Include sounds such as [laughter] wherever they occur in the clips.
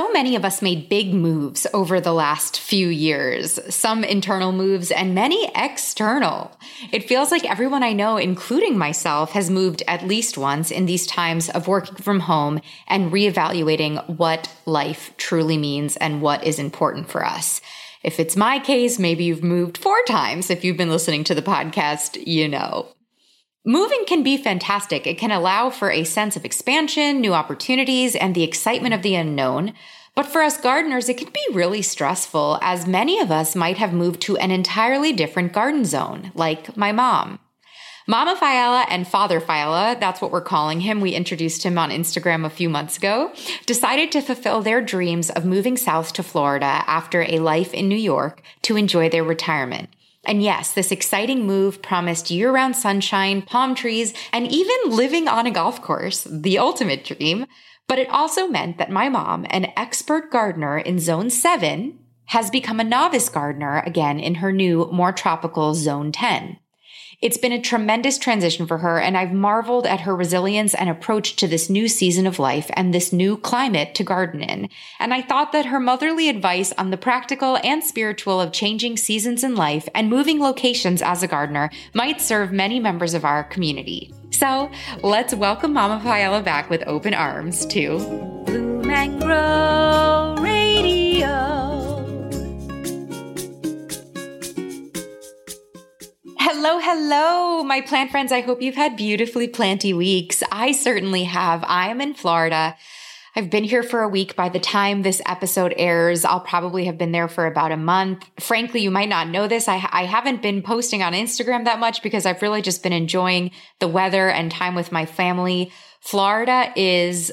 So many of us made big moves over the last few years, some internal moves and many external. It feels like everyone I know, including myself, has moved at least once in these times of working from home and reevaluating what life truly means and what is important for us. If it's my case, maybe you've moved four times. If you've been listening to the podcast, you know. Moving can be fantastic. It can allow for a sense of expansion, new opportunities, and the excitement of the unknown. But for us gardeners, it can be really stressful, as many of us might have moved to an entirely different garden zone, like my mom. Mama Failla and Father Failla, that's what we're calling him, we introduced him on Instagram a few months ago, decided to fulfill their dreams of moving south to Florida after a life in New York to enjoy their retirement. And yes, this exciting move promised year round sunshine, palm trees, and even living on a golf course, the ultimate dream. But it also meant that my mom, an expert gardener in Zone 7, has become a novice gardener again in her new, more tropical Zone 10. It's been a tremendous transition for her, and I've marveled at her resilience and approach to this new season of life and this new climate to garden in. And I thought that her motherly advice on the practical and spiritual of changing seasons in life and moving locations as a gardener might serve many members of our community. So let's welcome Mama Failla back with open arms to Bloom and Grow Radio. Hello, hello, my plant friends. I hope you've had beautifully planty weeks. I certainly have. I am in Florida. I've been here for a week. By the time this episode airs, I'll probably have been there for about a month. Frankly, you might not know this. I, I haven't been posting on Instagram that much because I've really just been enjoying the weather and time with my family. Florida is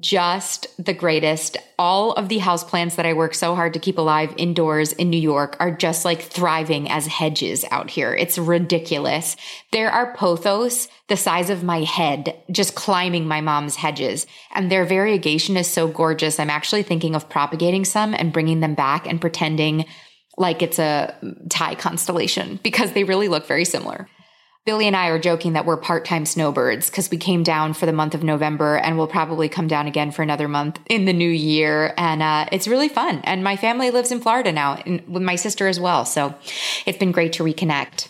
just the greatest. All of the houseplants that I work so hard to keep alive indoors in New York are just like thriving as hedges out here. It's ridiculous. There are pothos the size of my head just climbing my mom's hedges and their variegation is so gorgeous. I'm actually thinking of propagating some and bringing them back and pretending like it's a Thai constellation because they really look very similar. Billy and I are joking that we're part time snowbirds because we came down for the month of November and we'll probably come down again for another month in the new year. And uh, it's really fun. And my family lives in Florida now, and with my sister as well. So it's been great to reconnect.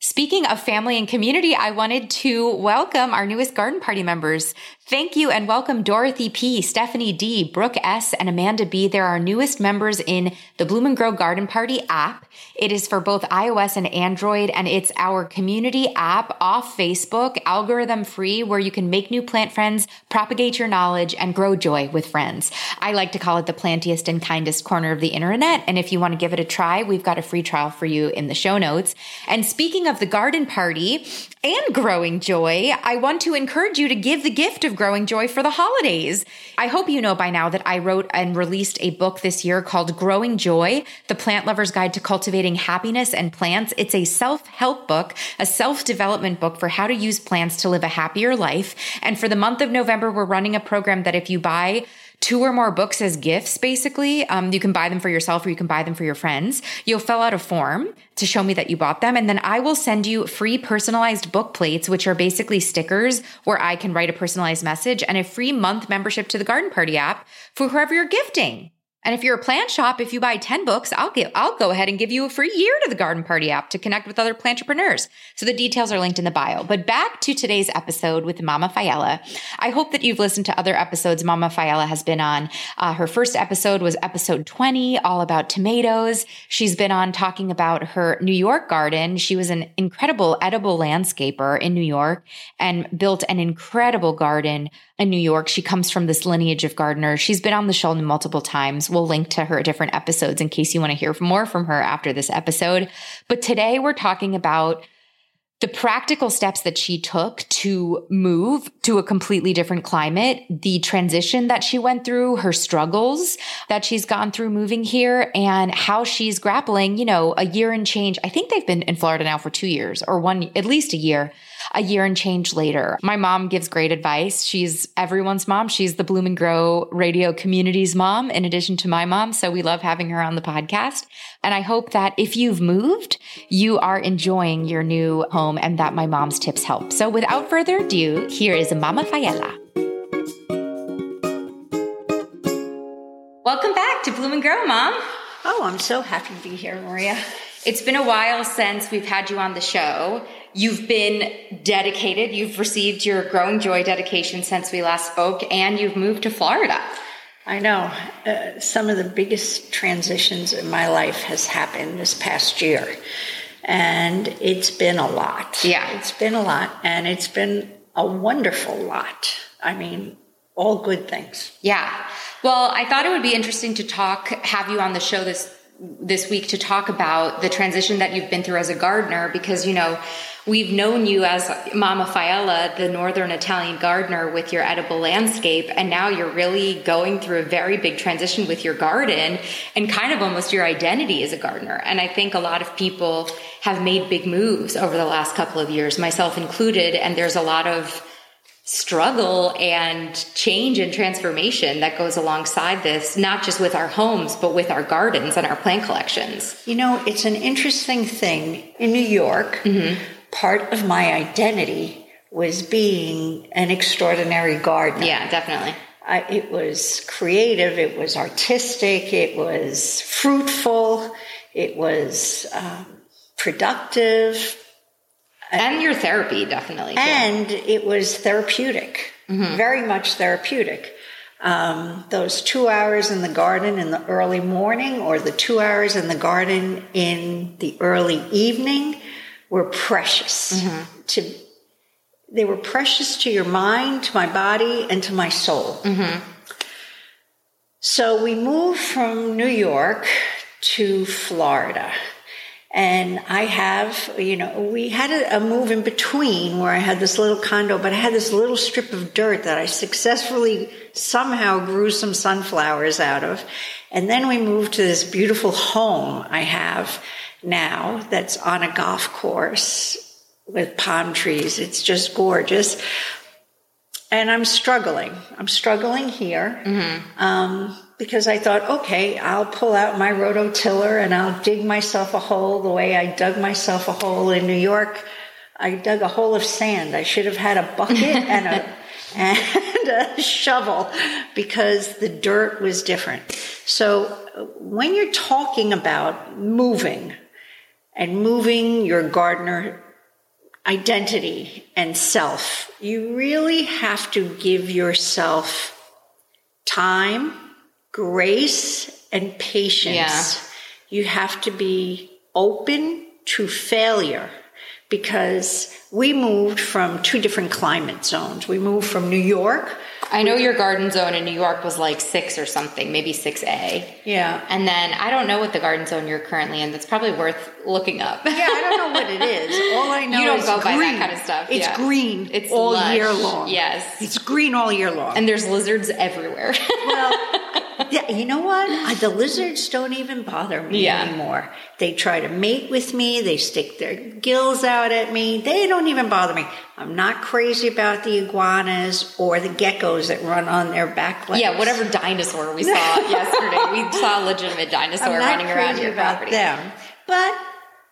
Speaking of family and community, I wanted to welcome our newest garden party members. Thank you and welcome Dorothy P, Stephanie D, Brooke S, and Amanda B. They're our newest members in the Bloom and Grow Garden Party app. It is for both iOS and Android, and it's our community app off Facebook, algorithm free, where you can make new plant friends, propagate your knowledge, and grow joy with friends. I like to call it the plantiest and kindest corner of the internet. And if you want to give it a try, we've got a free trial for you in the show notes. And speaking of the garden party and growing joy, I want to encourage you to give the gift of growing joy for the holidays. I hope you know by now that I wrote and released a book this year called Growing Joy, The Plant Lover's Guide to Cultivating Happiness and Plants. It's a self-help book, a self-development book for how to use plants to live a happier life. And for the month of November, we're running a program that if you buy two or more books as gifts, basically. Um, you can buy them for yourself or you can buy them for your friends. You'll fill out a form to show me that you bought them. And then I will send you free personalized book plates, which are basically stickers where I can write a personalized message and a free month membership to the Garden Party app for whoever you're gifting. And if you're a plant shop, if you buy 10 books, I'll give, I'll go ahead and give you a free year to the Garden Party app to connect with other plant entrepreneurs. So the details are linked in the bio. But back to today's episode with Mama Failla. I hope that you've listened to other episodes Mama Failla has been on. Uh, her first episode was episode 20, all about tomatoes. She's been on talking about her New York garden. She was an incredible edible landscaper in New York and built an incredible garden in New York. She comes from this lineage of gardeners. She's been on the show multiple times. We'll link to her different episodes in case you want to hear more from her after this episode. But today we're talking about the practical steps that she took to move to a completely different climate, the transition that she went through, her struggles that she's gone through moving here, and how she's grappling, you know, a year and change. I think they've been in Florida now for two years or one, at least a year a year and change later. My mom gives great advice. She's everyone's mom. She's the Bloom and Grow radio community's mom, in addition to my mom. So we love having her on the podcast. And I hope that if you've moved, you are enjoying your new home and that my mom's tips help. So without further ado, here is Mama Failla. Welcome back to Bloom and Grow, Mom. Oh, I'm so happy to be here, Maria. It's been a while since we've had you on the show. You've been dedicated. You've received your Growing Joy dedication since we last spoke, and you've moved to Florida. I know. Uh, some of the biggest transitions in my life has happened this past year. And it's been a lot. Yeah. It's been a lot, and it's been a wonderful lot. I mean, all good things. Yeah. Well, I thought it would be interesting to talk, have you on the show this this week to talk about the transition that you've been through as a gardener because you know we've known you as Mama Failla, the northern Italian gardener with your edible landscape, and now you're really going through a very big transition with your garden and kind of almost your identity as a gardener. And I think a lot of people have made big moves over the last couple of years, myself included, and there's a lot of struggle and change and transformation that goes alongside this, not just with our homes, but with our gardens and our plant collections. You know, it's an interesting thing. In New York, mm-hmm. Part of my identity was being an extraordinary gardener. Yeah, definitely. I, it was creative, it was artistic, it was fruitful, it was um, productive, and your therapy definitely too. and it was therapeutic mm-hmm. very much therapeutic um, those two hours in the garden in the early morning or the two hours in the garden in the early evening were precious mm-hmm. to they were precious to your mind to my body and to my soul mm-hmm. so we moved from new york to florida and I have, you know, we had a, a, move in between where I had this little condo, but I had this little strip of dirt that I successfully somehow grew some sunflowers out of. And then we moved to this beautiful home I have now that's on a golf course with palm trees. It's just gorgeous. And I'm struggling. I'm struggling here. Mm-hmm. Um, because I thought, okay, I'll pull out my rototiller and I'll dig myself a hole the way I dug myself a hole in New York. I dug a hole of sand. I should have had a bucket [laughs] and a and a shovel because the dirt was different. So when you're talking about moving and moving your gardener identity and self, you really have to give yourself time grace and patience. Yeah. You have to be open to failure because we moved from two different climate zones. We moved from New York. I know your garden zone in New York was like six or something, maybe 6A. Yeah. And then I don't know what the garden zone you're currently in. That's probably worth looking up. yeah, I don't know what it is. [laughs] All I know you don't is go green. by that kind of stuff. It's yeah. green it's all lush. year long. Yes. It's green all year long. And there's lizards everywhere. well, [laughs] yeah, you know what? The lizards don't even bother me yeah. anymore. They try to mate with me. They stick their gills out at me. They don't even bother me. I'm not crazy about the iguanas or the geckos that run on their back legs. Yeah, whatever dinosaur we saw [laughs] yesterday. We saw a legitimate dinosaur running around your about property. them, but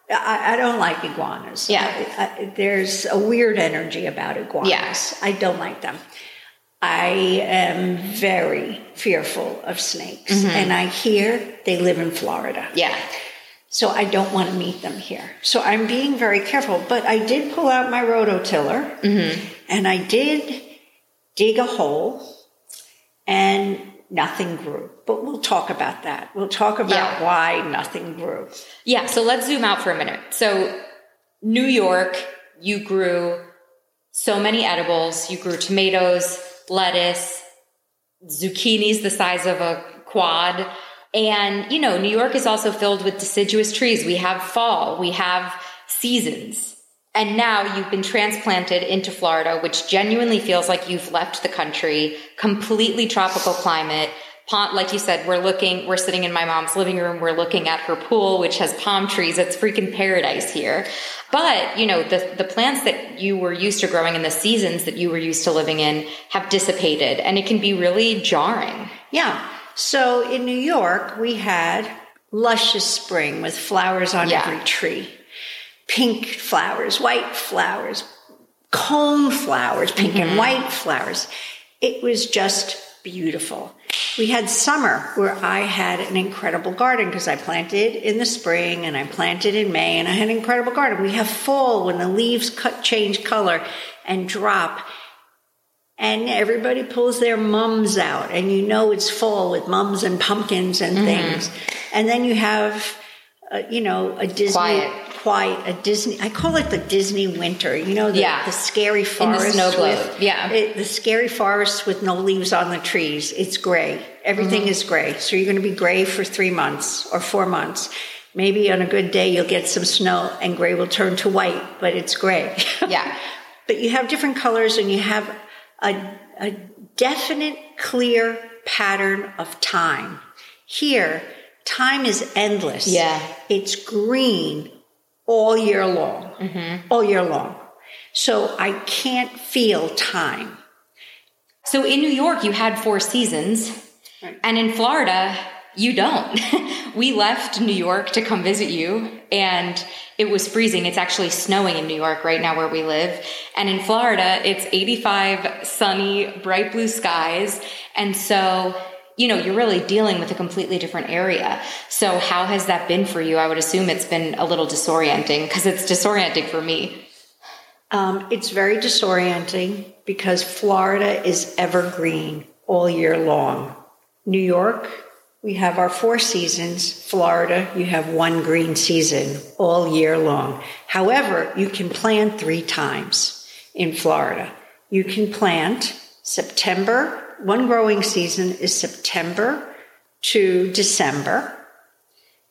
I, I, don't like iguanas. Yeah, I, I, there's a weird energy about iguanas. Yes, I don't like them. I am very fearful of snakes. Mm-hmm. And I hear they live in Florida. Yeah. So I don't want to meet them here. So I'm being very careful. But I did pull out my rototiller mm-hmm. and I did dig a hole and nothing grew. But we'll talk about that. We'll talk about yeah. why nothing grew. Yeah. So let's zoom out for a minute. So, New York, you grew so many edibles, you grew tomatoes lettuce, zucchinis the size of a quad. And, you know, New York is also filled with deciduous trees. We have fall, we have seasons. And now you've been transplanted into Florida, which genuinely feels like you've left the country, completely tropical climate. Like you said, we're looking, we're sitting in my mom's living room. We're looking at her pool, which has palm trees. It's freaking paradise here. But, you know, the, the plants that you were used to growing in the seasons that you were used to living in have dissipated and it can be really jarring. Yeah. So in New York, we had luscious spring with flowers on yeah. every tree. Pink flowers, white flowers, cone flowers, pink mm-hmm. and white flowers. It was just beautiful. We had summer where I had an incredible garden because I planted in the spring and I planted in May and I had an incredible garden. We have fall when the leaves cut, change color and drop and everybody pulls their mums out and you know it's fall with mums and pumpkins and mm-hmm. things. And then you have, uh, you know, a Disney. Quiet quite a Disney. I call it the Disney winter. You know, the, yeah. the scary forest. In the snow globe. Yeah. It, the scary forest with no leaves on the trees. It's gray. Everything mm-hmm. is gray. So you're going to be gray for three months or four months. Maybe on a good day you'll get some snow and gray will turn to white, but it's gray. [laughs] Yeah. but you have different colors and you have a, a definite, clear pattern of time. Here, time is endless. Yeah. It's green all year long, mm-hmm. all year long. So I can't feel time. So in New York, you had four seasons, right. and in Florida, you don't. [laughs] we left New York to come visit you, and it was freezing. It's actually snowing in New York right now where we live. And in Florida, it's 85 sunny, bright blue skies. And so you know, you're really dealing with a completely different area. So, how has that been for you? I would assume it's been a little disorienting because it's disorienting for me. Um, it's very disorienting because Florida is evergreen all year long. New York, we have our four seasons. Florida, you have one green season all year long. However, you can plant three times in Florida. You can plant September, one growing season is September to December.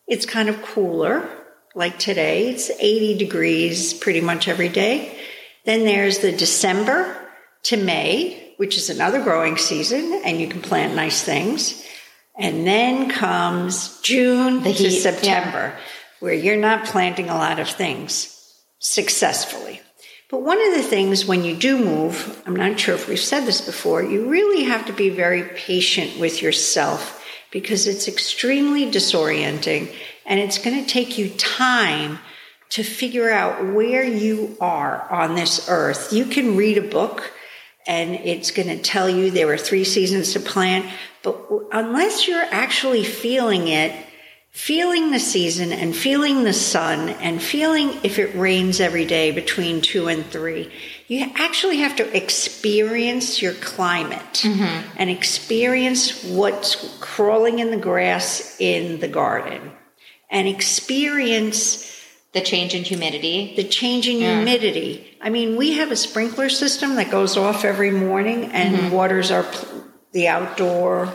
It's kind of cooler, like today. It's 80 degrees pretty much every day. Then there's the December to May, which is another growing season, and you can plant nice things. And then comes June the to September, yeah. where you're not planting a lot of things successfully. But one of the things when you do move, I'm not sure if we've said this before, you really have to be very patient with yourself because it's extremely disorienting and it's going to take you time to figure out where you are on this earth. You can read a book and it's going to tell you there are three seasons to plant, but unless you're actually feeling it, feeling the season and feeling the sun and feeling if it rains every day between two and three, you actually have to experience your climate mm-hmm. and experience what's crawling in the grass in the garden and experience the change in humidity. The change in yeah. humidity. I mean, we have a sprinkler system that goes off every morning and mm-hmm. waters our the outdoor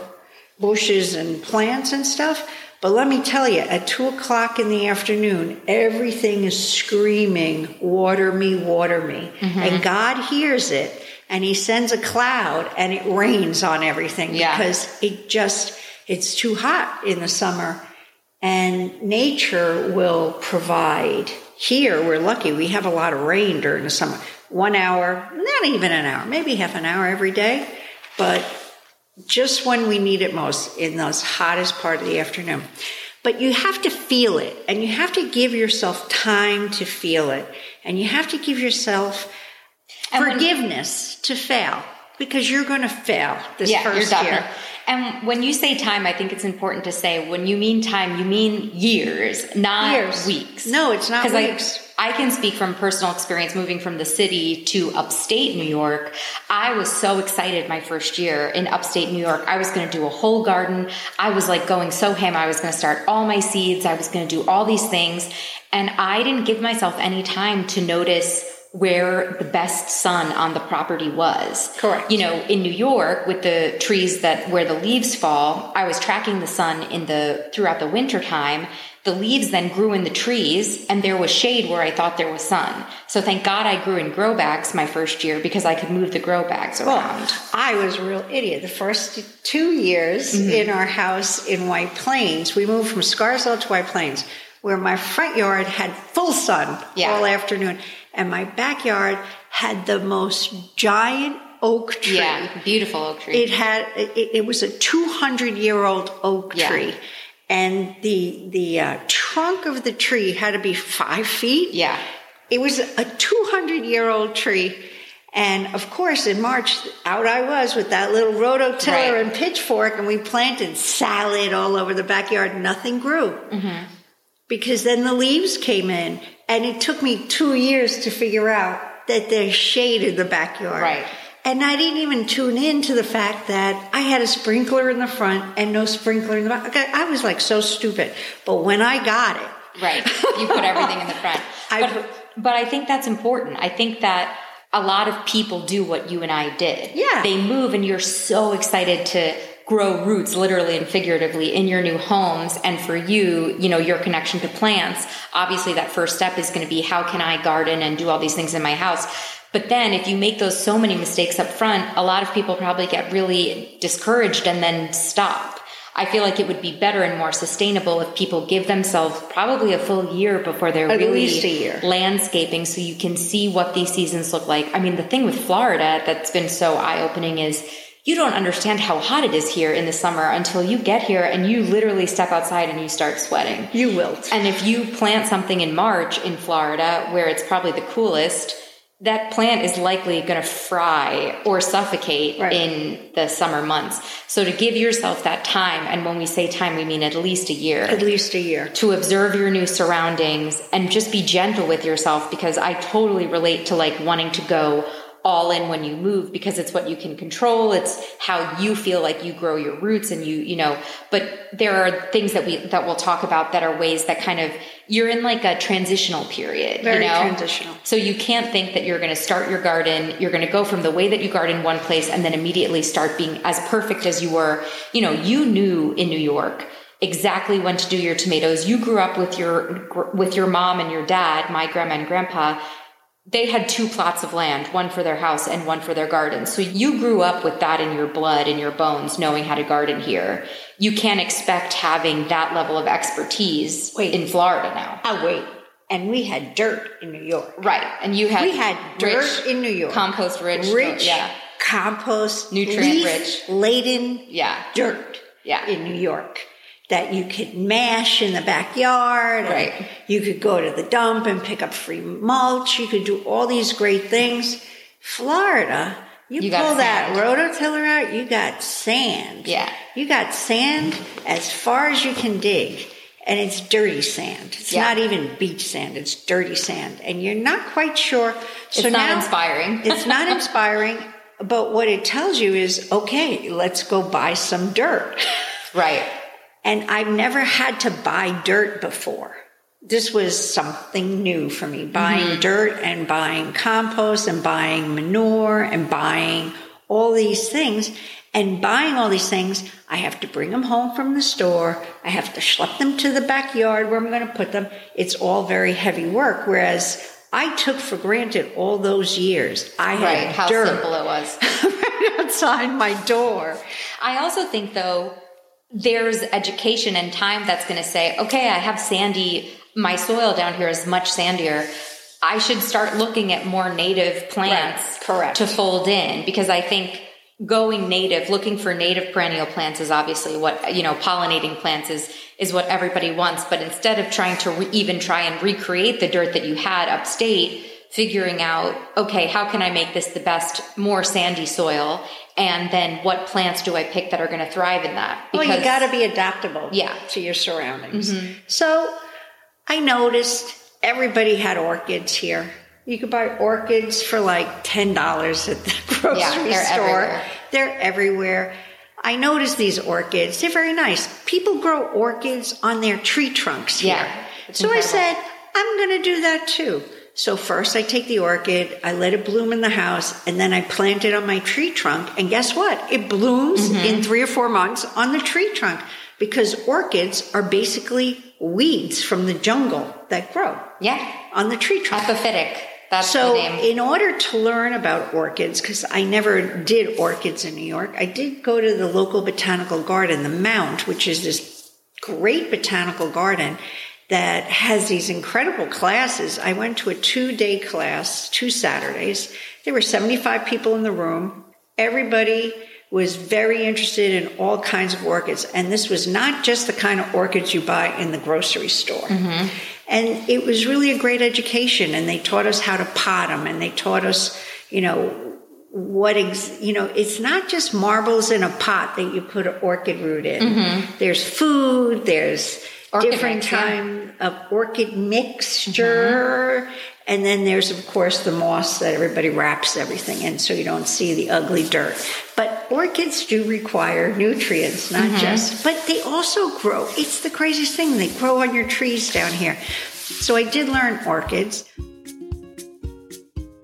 bushes and plants and stuff but let me tell you, at two o'clock in the afternoon, everything is screaming, water me, water me. Mm-hmm. And God hears it and he sends a cloud and it rains on everything yeah. because it just, it's too hot in the summer and nature will provide. Here, we're lucky. We have a lot of rain during the summer. One hour, not even an hour, maybe half an hour every day. But just when we need it most in those hottest part of the afternoon. But you have to feel it and you have to give yourself time to feel it and you have to give yourself and forgiveness when, to fail because you're going to fail this yeah, first year. And when you say time, I think it's important to say when you mean time, you mean years, not years. weeks. No, it's not weeks. I, I can speak from personal experience moving from the city to upstate New York. I was so excited my first year in upstate New York. I was going to do a whole garden. I was like going so ham. I was going to start all my seeds. I was going to do all these things. And I didn't give myself any time to notice where the best sun on the property was. Correct. You know, in New York with the trees that where the leaves fall, I was tracking the sun in the throughout the winter time. The leaves then grew in the trees and there was shade where I thought there was sun. So thank God I grew in grow bags my first year because I could move the grow bags around. Well, I was a real idiot. The first two years mm-hmm. in our house in White Plains, we moved from Scarsdale to White Plains where my front yard had full sun yeah. all afternoon and my backyard had the most giant oak tree. Yeah, beautiful oak tree. It had it, it was a 200 year old oak yeah. tree. And the the uh, trunk of the tree had to be five feet. Yeah, it was a 200 year old tree, And of course, in March, out I was with that little rototiller Right. and pitchfork, and we planted salad all over the backyard. Nothing grew Mm-hmm. Because then the leaves came in, and it took me two years to figure out that there's shade in the backyard. Right. And I didn't even tune in to the fact that I had a sprinkler in the front and no sprinkler in the back. I was like so stupid. But when I got it, [laughs] Right. You put everything in the front. [laughs] I but, put- but I think that's important. I think that a lot of people do what you and I did. Yeah. They move and you're so excited to grow roots literally and figuratively in your new homes and for you you know your connection to plants obviously that first step is going to be how can i garden and do all these things in my house but then if you make those so many mistakes up front a lot of people probably get really discouraged and then stop I feel like it would be better and more sustainable if people give themselves probably a full year before they're At really least a year. landscaping so you can see what these seasons look like. I mean, the thing with Florida that's been so eye opening is you don't understand how hot it is here in the summer until you get here and you literally step outside and you start sweating. you wilt. And if you plant something in March in Florida, where it's probably the coolest, that plant is likely going to fry or suffocate Right. in the summer months. So to give yourself that time, and when we say time, we mean at least a year At least a year. to observe your new surroundings and just be gentle with yourself because I totally relate to like wanting to go all in when you move because it's what you can control. It's how you feel like you grow your roots and you, you know, but there are things that we, that we'll talk about that are ways that kind of, you're in like a transitional period, Very you know? transitional. So you can't think that you're going to start your garden, you're going to go from the way that you garden one place and then immediately start being as perfect as you were. You know, you knew in New York exactly when to do your tomatoes. You grew up with your with your mom and your dad, my grandma and grandpa. They had two plots of land, one for their house and one for their garden. So you grew up with that in your blood, in your bones, knowing how to garden here. You can't expect having that level of expertise Wait. in Florida now. Oh, wait. And we had dirt in New York. Right. And you had We had dirt rich, in New York. compost rich, Rich, yeah, compost, Nutrient rich. laden yeah, dirt Yeah. in New York that you could mash in the backyard. Right. You could go to the dump and pick up free mulch. You could do all these great things. Florida, you, You pull that rototiller out, you got sand. Yeah. You got sand as far as you can dig. And it's dirty sand. It's Yeah. not even beach sand. It's dirty sand. And you're not quite sure. It's not inspiring. [laughs] it's not inspiring. But what it tells you is, okay, let's go buy some dirt. right. And I've never had to buy dirt before. This was something new for me buying mm-hmm. dirt and buying compost and buying manure and buying all these things. And buying all these things, I have to bring them home from the store. I have to schlep them to the backyard where I'm going to put them. It's all very heavy work. Whereas I took for granted all those years. I had Right. How dirt simple it was. [laughs] right outside my door. I also think though, there's education and time that's going to say, okay, I have sandy, my soil down here is much sandier. I should start looking at more native plants Right, correct. to fold in because I think going native, looking for native perennial plants is obviously what, you know, pollinating plants is, is what everybody wants. But instead of trying to re- even try and recreate the dirt that you had upstate, figuring out, okay, how can I make this the best, more sandy soil? And then what plants do I pick that are going to thrive in that? well, you got to be adaptable Yeah. Mm-hmm. to your surroundings. So I noticed everybody had orchids here. You could buy orchids for like $10 at the [laughs] grocery Yeah, they're store. everywhere. They're everywhere. I noticed these orchids. They're very nice. People grow orchids on their tree trunks here. Yeah, so incredible. I said, I'm going to do that too. So first I take the orchid, I let it bloom in the house, and then I plant it on my tree trunk. And guess what? It blooms Mm-hmm. in three or four months on the tree trunk because orchids are basically weeds from the jungle that grow yeah, on the tree trunk. epiphytic. That's So, the name. in order to learn about orchids, because I never did orchids in New York, I did go to the local botanical garden, the Mount, which is this great botanical garden that has these incredible classes. I went to a two day class, two Saturdays. There were 75 people in the room. Everybody was very interested in all kinds of orchids. And this was not just the kind of orchids you buy in the grocery store. And it was really a great education. And they taught us how to pot them and they taught us, you know, what ex, you know it's not just marbles in a pot that you put an orchid root in mm-hmm. there's food there's orchid different mix, time yeah. of orchid mixture. Mm-hmm. and then there's of course the moss that everybody wraps everything in so you don't see the ugly dirt. But orchids do require nutrients not mm-hmm. just but they also grow. It's the craziest thing. They grow on your trees down here. So i did learn orchids.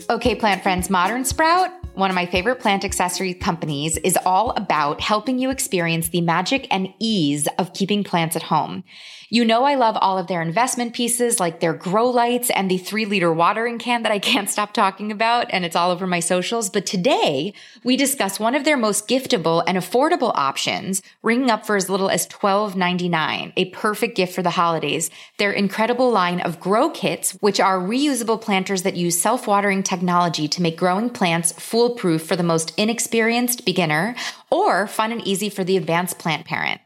Okay plant friends modern sprout one of my favorite plant accessory companies, is all about helping you experience the magic and ease of keeping plants at home. You know, I love all of their investment pieces, like their grow lights and the three liter watering can that I can't stop talking about, and it's all over my socials. But today, we discuss one of their most giftable and affordable options, ringing up for as little as $12.99, a perfect gift for the holidays. Their incredible line of grow kits, which are reusable planters that use self watering technology to make growing plants foolproof for the most inexperienced beginner or fun and easy for the advanced plant parent.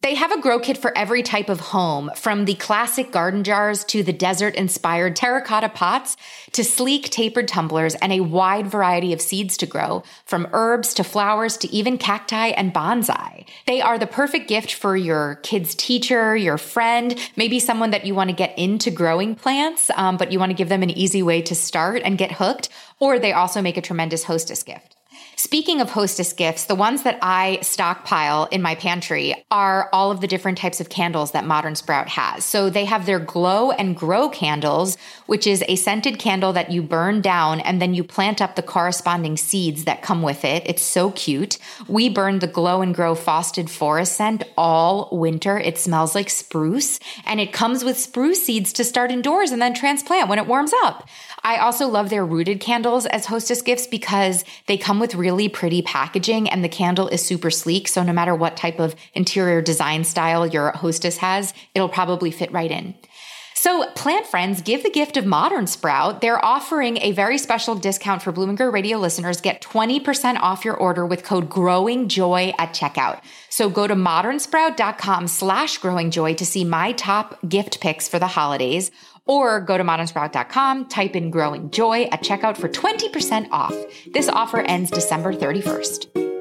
They have a grow kit for every type of home, from the classic garden jars to the desert inspired terracotta pots to sleek tapered tumblers and a wide variety of seeds to grow, from herbs to flowers to even cacti and bonsai. They are the perfect gift for your kid's teacher, your friend, maybe someone that you want to get into growing plants, um, but you want to give them an easy way to start and get hooked, or they also make a tremendous hostess gift. Speaking of hostess gifts, the ones that I stockpile in my pantry are all of the different types of candles that Modern Sprout has. So they have their glow and grow candles, which is a scented candle that you burn down and then you plant up the corresponding seeds that come with it. It's so cute. We burn the glow and grow frosted forest scent all winter. It smells like spruce and it comes with spruce seeds to start indoors and then transplant when it warms up. I also love their rooted candles as hostess gifts because they come with really pretty packaging and the candle is super sleek. So no matter what type of interior design style your hostess has, it'll probably fit right in. So, plant friends, give the gift of Modern Sprout. They're offering a very special discount for Bloom and Grow Radio listeners. Get 20% off your order with code Growing Joy at checkout. So go to modernsprout.com slash growing joy to see my top gift picks for the holidays or go to modernsprout.com, type in growing joy at checkout for 20% off. This offer ends December 31st.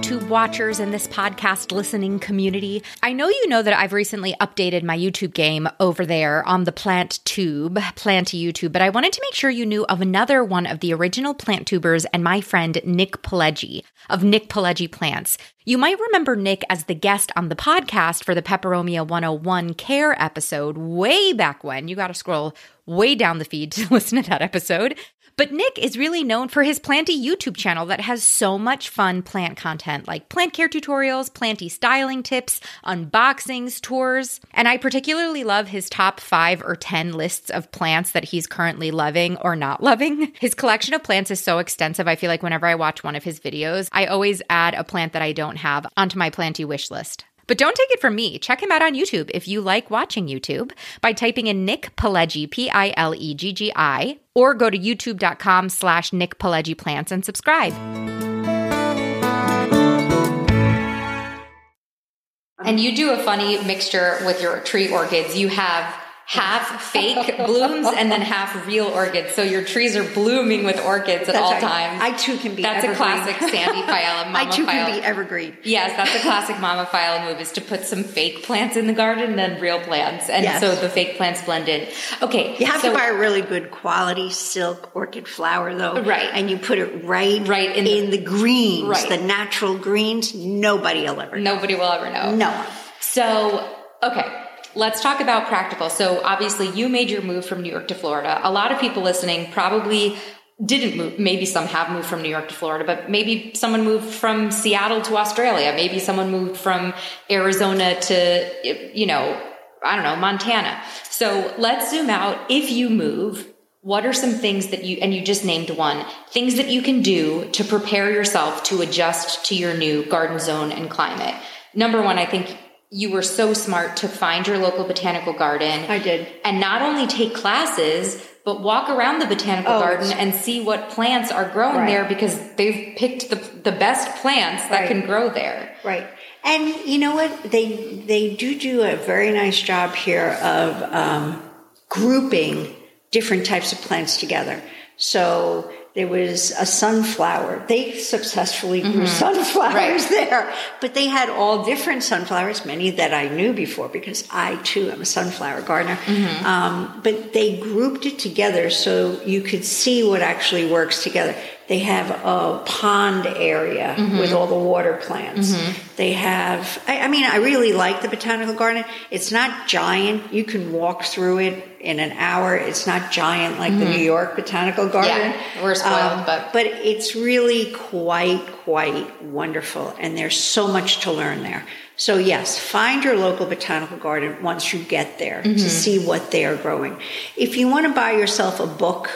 YouTube watchers in this podcast listening community? I know you know that I've recently updated my YouTube game over there on the Plant Tube, Plant YouTube, but I wanted to make sure you knew of another one of the original plant tubers and my friend Nick Pileggi of Nick Pileggi Plants. You might remember Nick as the guest on the podcast for the Peperomia 101 Care episode way back when. You got to scroll way down the feed to [laughs] listen to that episode. But Nick is really known for his Planty YouTube channel that has so much fun plant content like plant care tutorials, planty styling tips, unboxings, tours. And I particularly love his top five or 10 lists of plants that he's currently loving or not loving. [laughs] His collection of plants is so extensive. I feel like whenever I watch one of his videos, I always add a plant that I don't have onto my planty wish list. But don't take it from me. Check him out on YouTube if you like watching YouTube by typing in Nick Pileggi, P I L E G G I, or go to youtube.com slash Nick Plants and subscribe. And you do a funny mixture with your tree orchids. You have half fake blooms and then half real orchids. So your trees are blooming with orchids at that's all right. times. I too can be. That's evergreen. a classic Sandy Failla [laughs] I too can be evergreen. Yes, that's a classic mama Failla move is to put some fake plants in the garden and then real plants, and Yes. so the fake plants blend in. Okay, You have so to buy a really good quality silk orchid flower, though, Right. And you put it right, Right in in, the- the, greens, Right. the natural greens. Nobody will ever know. nobody will ever know. No one. So, okay, let's talk about practical. So, obviously, you made your move from New York to Florida. A lot of people listening probably didn't move. Maybe some have moved from New York to Florida, but maybe someone moved from Seattle to Australia. Maybe someone moved from Arizona to, you know, I don't know, Montana. So, let's zoom out. If you move, what are some things that you, and you just named one, things that you can do to prepare yourself to adjust to your new garden zone and climate? Number one, I think you were so smart to find your local botanical garden. I did. And not only take classes, but walk around the botanical Oh, garden and see what plants are growing Right. there because they've picked the, the best plants that Right. can grow there. Right. And you know what? They they do do a very nice job here of um, grouping different types of plants together. So there was a sunflower. They successfully grew mm-hmm. sunflowers right. there, but they had all different sunflowers, many that I knew before because I too am a sunflower gardener. Mm-hmm. Um, but they grouped it together so you could see what actually works together. They have a pond area mm-hmm. with all the water plants. Mm-hmm. They have, I, I, mean, I really like the botanical garden. It's not giant. You can walk through it in an hour. It's not giant like mm-hmm. the New York Botanical Garden. Yeah, we're spoiled, um, but. But it's really quite, quite wonderful. And there's so much to learn there. So yes, find your local botanical garden once you get there to mm-hmm. see what they are growing. If you want to buy yourself a book,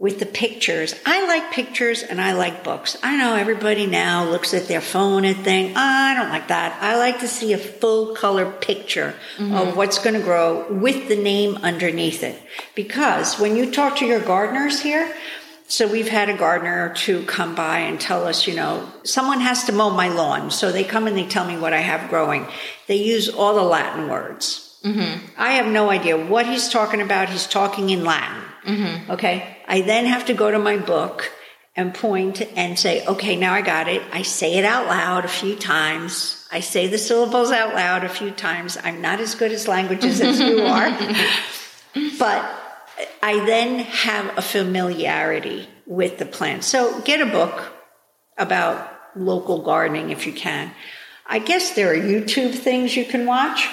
with the pictures. I like pictures and I like books. I know everybody now looks at their phone and think, oh, I don't like that. I like to see a full color picture mm-hmm. of what's going to grow with the name underneath it. Because when you talk to your gardeners here, so we've had a gardener or two come by and tell us, you know, someone has to mow my lawn. So they come and they tell me what I have growing. They use all the Latin words. Mm-hmm. I have no idea what he's talking about. He's talking in Latin. Mm-hmm. Okay. I then have to go to my book and point and say, okay, now I got it. I say it out loud a few times. I say the syllables out loud a few times. I'm not as good as languages as you [laughs] are. but I then have a familiarity with the plant. So get a book about local gardening if you can. I guess there are YouTube things you can watch.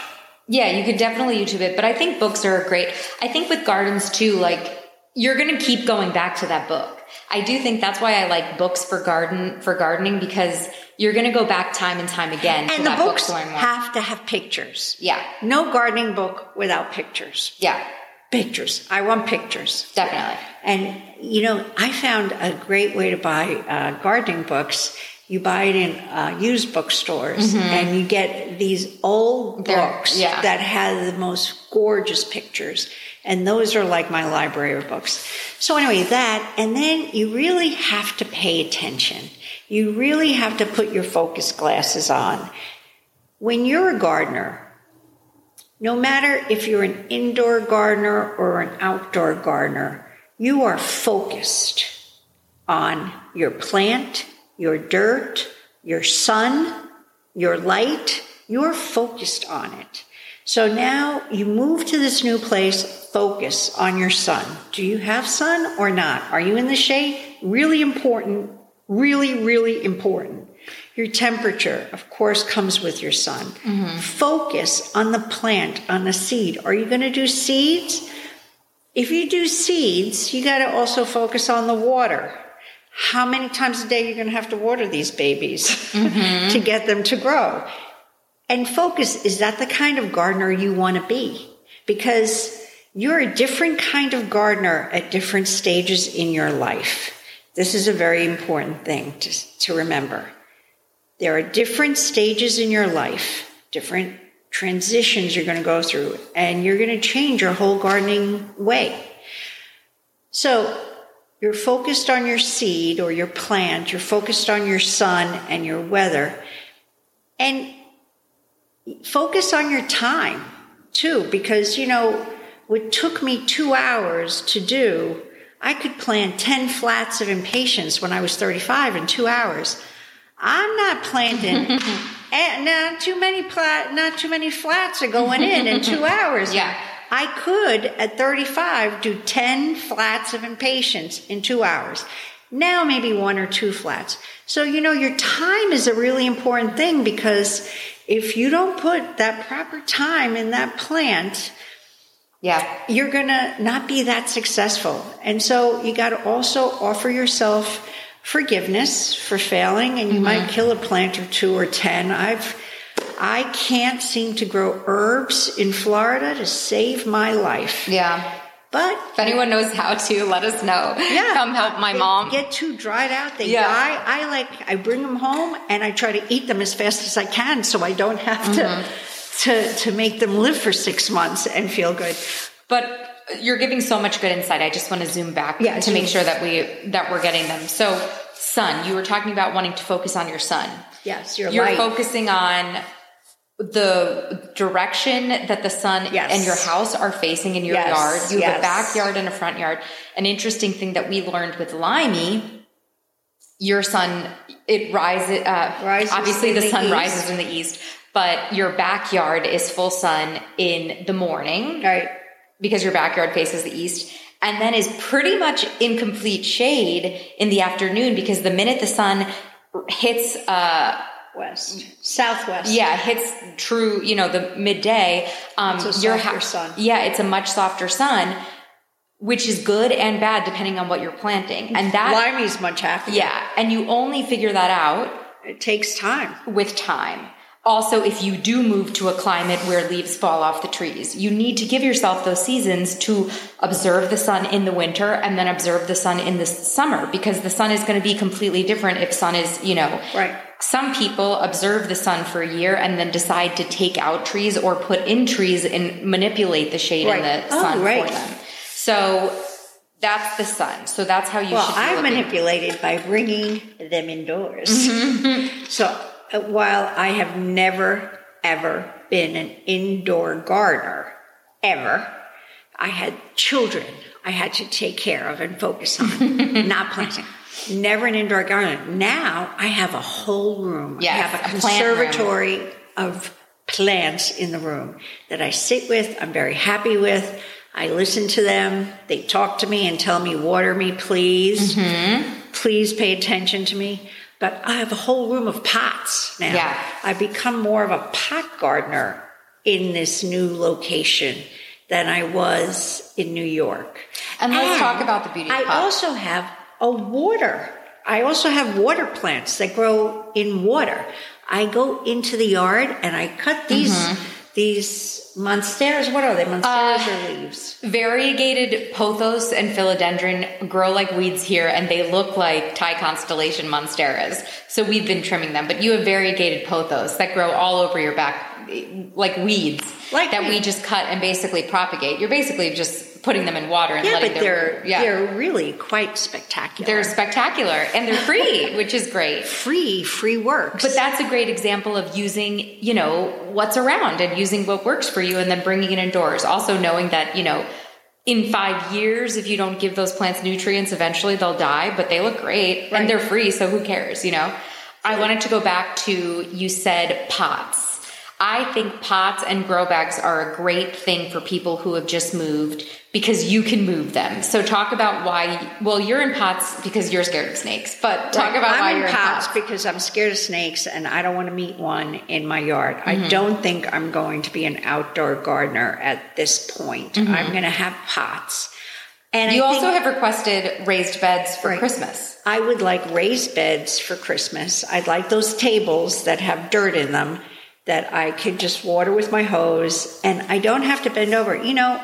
Yeah, you could definitely YouTube it, but I think books are great. I think with gardens too, like you're going to keep going back to that book. I do think that's why I like books for garden for gardening because you're going to go back time and time again. And the books have to have pictures. Yeah. No gardening book without pictures. Yeah. Pictures. I want pictures. Definitely. And you know, I found a great way to buy uh, gardening books. You buy it in uh, used bookstores, mm-hmm. and you get these old books yeah. that have the most gorgeous pictures and those are like my library of books. So anyway, that, and then you really have to pay attention. You really have to put your focus glasses on. When you're a gardener, no matter if you're an indoor gardener or an outdoor gardener, you are focused on your plant, your dirt, your sun, your light. You're focused on it. So now you move to this new place, focus on your sun. Do you have sun or not? Are you in the shade? Really important, really, really important. Your temperature, of course, comes with your sun. Mm-hmm. Focus on the plant, on the seed. Are you going to do seeds? If you do seeds, you got to also focus on the water. How many times a day you're going to have to water these babies mm-hmm. [laughs] to get them to grow? And focus, is that the kind of gardener you want to be? Because you're a different kind of gardener at different stages in your life. This is a very important thing to, to remember. There are different stages in your life, different transitions you're going to go through, and you're going to change your whole gardening way. So you're focused on your seed or your plant, you're focused on your sun and your weather. And focus on your time too, because, you know, what took me two hours to do, I could plant 10 flats of impatiens when I was 35 in two hours. I'm not planting, and [laughs] eh, not too many plat, not too many flats are going in in two [laughs] hours. Yeah. I could at 35 do 10 flats of impatiens in two hours. Now maybe one or two flats. So, you know, your time is a really important thing because if you don't put that proper time in that plant, yeah, you're going to not be that successful. And so you got to also offer yourself forgiveness for failing and you mm-hmm. might kill a plant or two or 10. I've I can't seem to grow herbs in Florida to save my life. Yeah. But if anyone knows how to, let us know. Yeah, come help my they mom. Get too dried out, they yeah. die. I like I bring them home and I try to eat them as fast as I can, so I don't have mm-hmm. to to to make them live for six months and feel good. But you're giving so much good insight. I just want to zoom back yeah, to zoom. make sure that we that we're getting them. So son, you were talking about wanting to focus on your son. Yes, your You're light. focusing on the direction that the sun Yes. and your house are facing in your Yes, yard. You have a backyard and a front yard. An interesting thing that we learned with Limey, your sun, it rises, uh, Rises obviously the the sun east. rises in the east, but your backyard is full sun in the morning right. because your backyard faces the east and then is pretty much in complete shade in the afternoon because the minute the sun hits uh West. Southwest. yeah hits true you know the midday um It's a your softer sun. yeah it's a much softer sun which is good and bad depending on what you're planting and that Limey's much happier. yeah and you only figure that out It takes time. with time. Also, if you do move to a climate where leaves fall off the trees, you need to give yourself those seasons to observe the sun in the winter and then observe the sun in the summer because the sun is going to be completely different if sun is, you know, Right. Some people observe the sun for a year and then decide to take out trees or put in trees and manipulate the shade Right. in the Oh, sun right. for them. So that's the sun. So that's how you Well, I manipulated by bringing them indoors. Mm-hmm. so uh, while I have never, ever been an indoor gardener, ever, I had children I had to take care of and focus on, [laughs] not planting. Never an indoor gardener. Now I have a whole room. I have a a conservatory of plants in the room that I sit with. I'm very happy with. I listen to them. They talk to me and tell me, water me, please. Mm-hmm. Please pay attention to me. But I have a whole room of pots now. Yeah. I've become more of a pot gardener in this new location than I was in New York. And let's talk about the beauty I also have a water. I also have water plants that grow in water. I go into the yard and I cut these Mm-hmm. these monsteras. What are they? Monsteras or leaves? Variegated pothos and philodendron grow like weeds here, and they look like Thai constellation monsteras. So we've been trimming them, but you have variegated pothos that grow all over your back, like weeds, Like that we just cut and basically propagate. You're basically just putting them in water and Yeah, letting but them. they're yeah, they're really quite spectacular. they're spectacular and they're free, [laughs] which is great. free, free works. But that's a great example of using, you know, what's around and using what works for you and then bringing it indoors. Also knowing that, you know, in five years, if you don't give those plants nutrients, eventually they'll die, but they look great Right. and they're free. So who cares, you know? I wanted to go back to, you said pots. I think pots and grow bags are a great thing for people who have just moved because you can move them. So talk about why, well, you're in pots because you're scared of snakes, but talk Right. about I'm why in you're pots in pots. because I'm scared of snakes and I don't want to meet one in my yard. Mm-hmm. I don't think I'm going to be an outdoor gardener at this point. I'm going to have pots. And Mm-hmm. You I also think have requested raised beds for Right. Christmas. I would like raised beds for Christmas. I'd like those tables that have dirt in them that I could just water with my hose and I don't have to bend over. You know,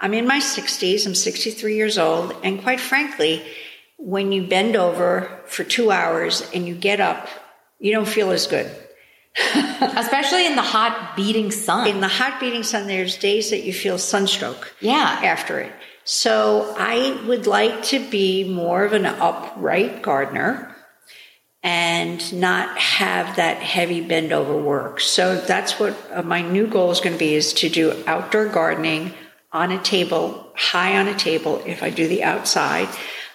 I'm in my 60s, I'm 63 years old, and quite frankly, when you bend over for two hours and you get up, you don't feel as good. [laughs] Especially in the hot beating sun. In the hot beating sun, there's days that you feel sunstroke yeah. after it. So I would like to be more of an upright gardener and not have that heavy bend over work. So that's what uh, my new goal is going to be is to do outdoor gardening on a table, high on a table if I do the outside.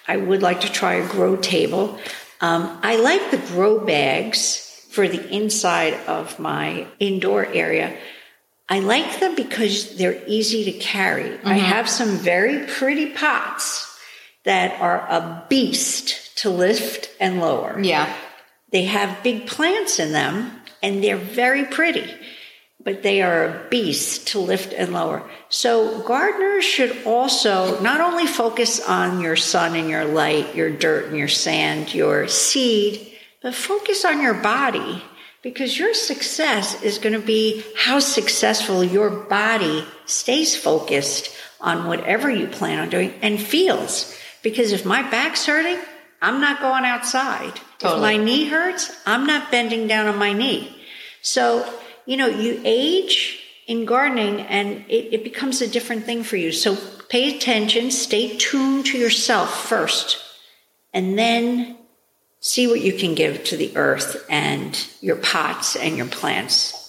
I would like to try a grow table. Um, I like the grow bags for the inside of my indoor area. I like them because they're easy to carry. I have some very pretty pots that are a beast to lift and lower. Yeah. They have big plants in them and they're very pretty, but they are a beast to lift and lower. So gardeners should also not only focus on your sun and your light, your dirt and your sand, your seed, but focus on your body because your success is going to be how successful your body stays focused on whatever you plan on doing and feels. Because if my back's hurting, I'm not going outside. Totally. If my knee hurts, I'm not bending down on my knee. So, you know, you age in gardening and it, it becomes a different thing for you. So pay attention, stay tuned to yourself first, and then see what you can give to the earth and your pots and your plants.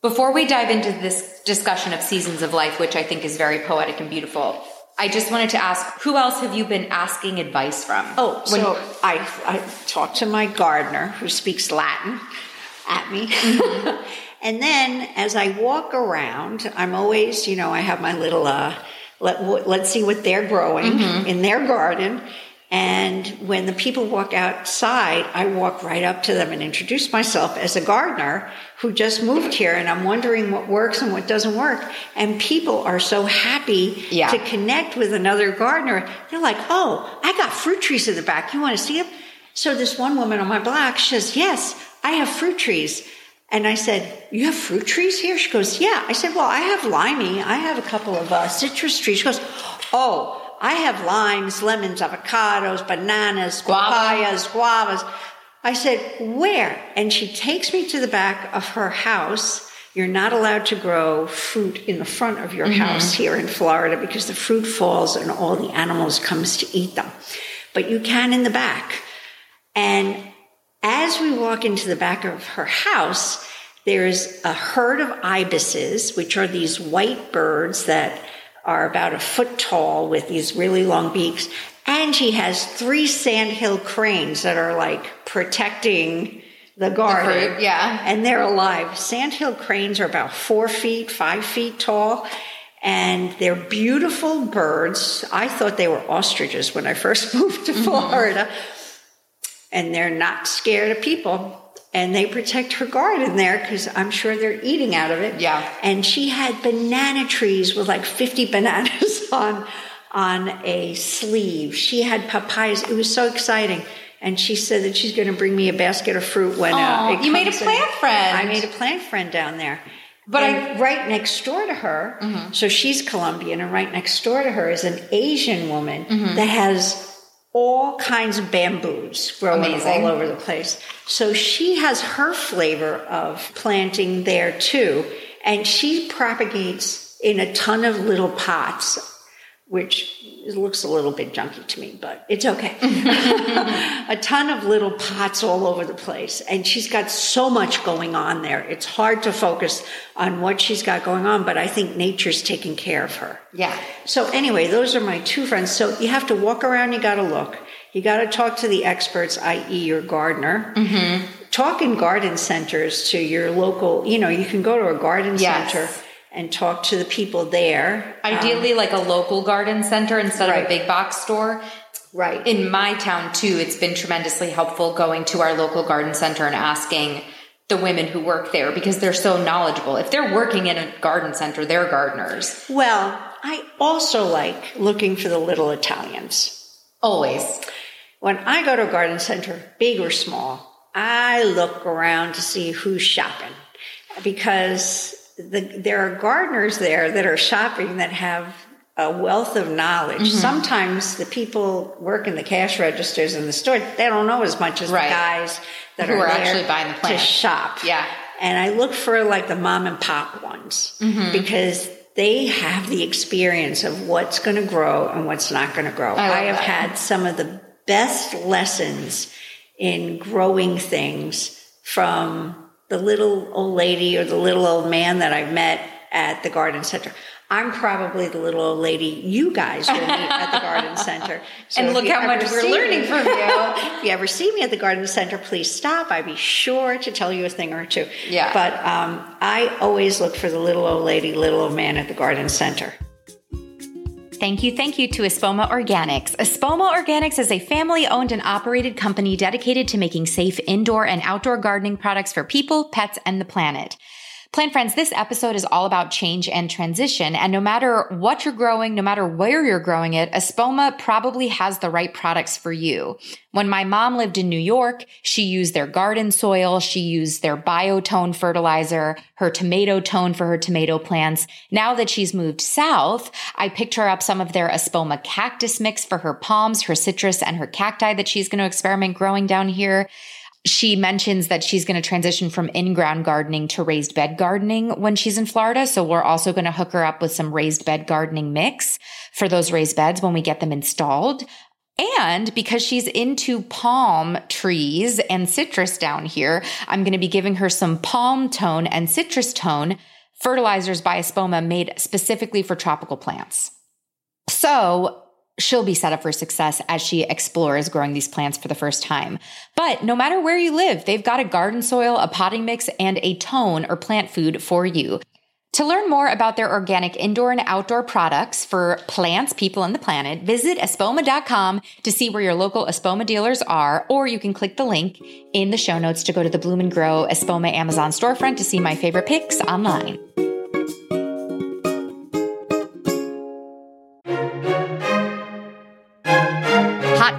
Before we dive into this discussion of seasons of life, which I think is very poetic and beautiful, I just wanted to ask who else have you been asking advice from? Oh, so I, I talked to my gardener who speaks Latin at me. Mm-hmm. [laughs] and then as I walk around, I'm always, you know, I have my little, uh, let, let's see what they're growing mm-hmm. in their garden. And when the people walk outside, I walk right up to them and introduce myself as a gardener who just moved here and I'm wondering what works and what doesn't work. And people are so happy yeah. to connect with another gardener. They're like, Oh, I got fruit trees in the back. You want to see them? So this one woman on my block, she says, Yes, I have fruit trees. And I said, You have fruit trees here? She goes, Yeah. I said, Well, I have limey. I have a couple of uh, citrus trees. She goes, Oh, I have limes, lemons, avocados, bananas, papayas, guavas. I said, where? And she takes me to the back of her house. You're not allowed to grow fruit in the front of your mm-hmm. house here in Florida because the fruit falls and all the animals comes to eat them. But you can in the back. And as we walk into the back of her house, there's a herd of ibises, which are these white birds that are about a foot tall with these really long beaks. And she has three sandhill cranes that are like protecting the garden. The fruit, yeah. And they're alive. Sandhill cranes are about four feet, five feet tall. And they're beautiful birds. I thought they were ostriches when I first [laughs] moved to mm-hmm. Florida. Mm-hmm. And they're not scared of people and they protect her garden there because I'm sure they're eating out of it. Yeah. And she had banana trees with like 50 [laughs] bananas on on a sleeve. She had papayas. It was so exciting. And she said that she's going to bring me a basket of fruit when uh, you made a plant friend. I made a plant friend down there. But I, right next door to her, mm-hmm. so she's Colombian, and right next door to her is an Asian woman mm-hmm. that has all kinds of bamboos growing Amazing. all over the place. So she has her flavor of planting there too. And she propagates in a ton of little pots, which looks a little bit junky to me, but it's okay. [laughs] a ton of little pots all over the place. And she's got so much going on there. It's hard to focus on what she's got going on, but I think nature's taking care of her. Yeah. So anyway, those are my two friends. So you have to walk around, you got to look. You got to talk to the experts, i.e., your gardener. Mm-hmm. Talk in garden centers to your local, you know, you can go to a garden yes. center and talk to the people there. Ideally, um, like a local garden center instead right. of a big box store. Right. In my town, too, it's been tremendously helpful going to our local garden center and asking the women who work there because they're so knowledgeable. If they're working in a garden center, they're gardeners. Well, I also like looking for the little Italians. Always. When I go to a garden center, big or small, I look around to see who's shopping because the, there are gardeners there that are shopping that have a wealth of knowledge. Mm-hmm. Sometimes the people working the cash registers in the store, they don't know as much as right. the guys that Who are, are actually buying the plants. to shop. Yeah. And I look for like the mom and pop ones mm-hmm. because they have the experience of what's going to grow and what's not going to grow. I, I have that. had some of the best lessons in growing things from the little old lady or the little old man that I met at the garden center. I'm probably the little old lady you guys will meet at the garden [laughs] center. So and look how much we're learning me, from you. [laughs] if you ever see me at the garden center, please stop. I'd be sure to tell you a thing or two. Yeah. But um, I always look for the little old lady, little old man at the garden center. Thank you, thank you to Espoma Organics. Espoma Organics is a family owned and operated company dedicated to making safe indoor and outdoor gardening products for people, pets, and the planet. Plant friends, this episode is all about change and transition. And no matter what you're growing, no matter where you're growing it, Espoma probably has the right products for you. When my mom lived in New York, she used their garden soil. She used their biotone fertilizer, her tomato tone for her tomato plants. Now that she's moved south, I picked her up some of their Espoma cactus mix for her palms, her citrus, and her cacti that she's going to experiment growing down here she mentions that she's going to transition from in-ground gardening to raised bed gardening when she's in Florida. So we're also going to hook her up with some raised bed gardening mix for those raised beds when we get them installed. And because she's into palm trees and citrus down here, I'm going to be giving her some palm tone and citrus tone fertilizers by Espoma made specifically for tropical plants. So she'll be set up for success as she explores growing these plants for the first time. But no matter where you live, they've got a garden soil, a potting mix, and a tone or plant food for you. To learn more about their organic indoor and outdoor products for plants, people, and the planet, visit espoma.com to see where your local Espoma dealers are, or you can click the link in the show notes to go to the Bloom and Grow Espoma Amazon storefront to see my favorite picks online.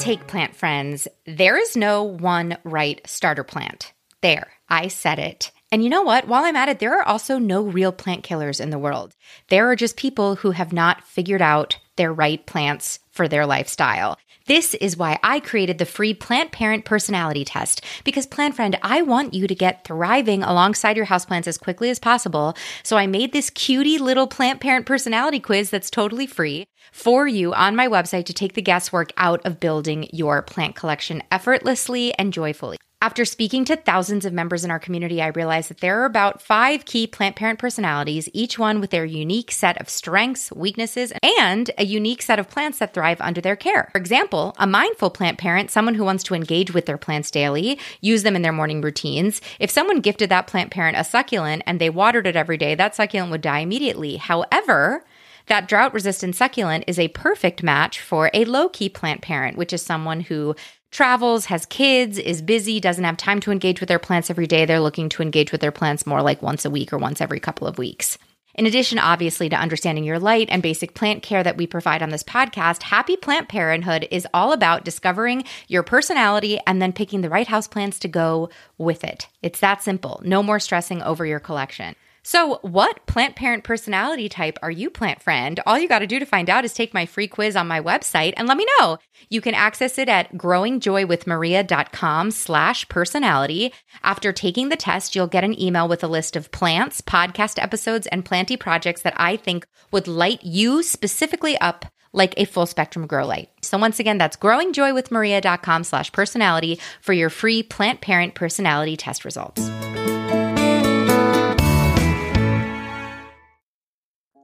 Uh-huh. take, plant friends. There is no one right starter plant. There, I said it. And you know what? While I'm at it, there are also no real plant killers in the world. There are just people who have not figured out their right plants for their lifestyle. This is why I created the free plant parent personality test. Because, plant friend, I want you to get thriving alongside your houseplants as quickly as possible. So I made this cutie little plant parent personality quiz that's totally free for you on my website to take the guesswork out of building your plant collection effortlessly and joyfully. After speaking to thousands of members in our community, I realized that there are about five key plant parent personalities, each one with their unique set of strengths, weaknesses, and a unique set of plants that thrive under their care. For example, a mindful plant parent, someone who wants to engage with their plants daily, use them in their morning routines. If someone gifted that plant parent a succulent and they watered it every day, that succulent would die immediately. However, that drought resistant succulent is a perfect match for a low key plant parent, which is someone who travels, has kids, is busy, doesn't have time to engage with their plants every day. They're looking to engage with their plants more like once a week or once every couple of weeks. In addition, obviously, to understanding your light and basic plant care that we provide on this podcast, Happy Plant Parenthood is all about discovering your personality and then picking the right houseplants to go with it. It's that simple. No more stressing over your collection. So, what plant parent personality type are you, plant friend? All you got to do to find out is take my free quiz on my website and let me know. You can access it at growingjoywithmaria.com slash personality. After taking the test, you'll get an email with a list of plants, podcast episodes, and planty projects that I think would light you specifically up like a full spectrum grow light. So once again, that's growingjoywithmaria.com slash personality for your free plant parent personality test results.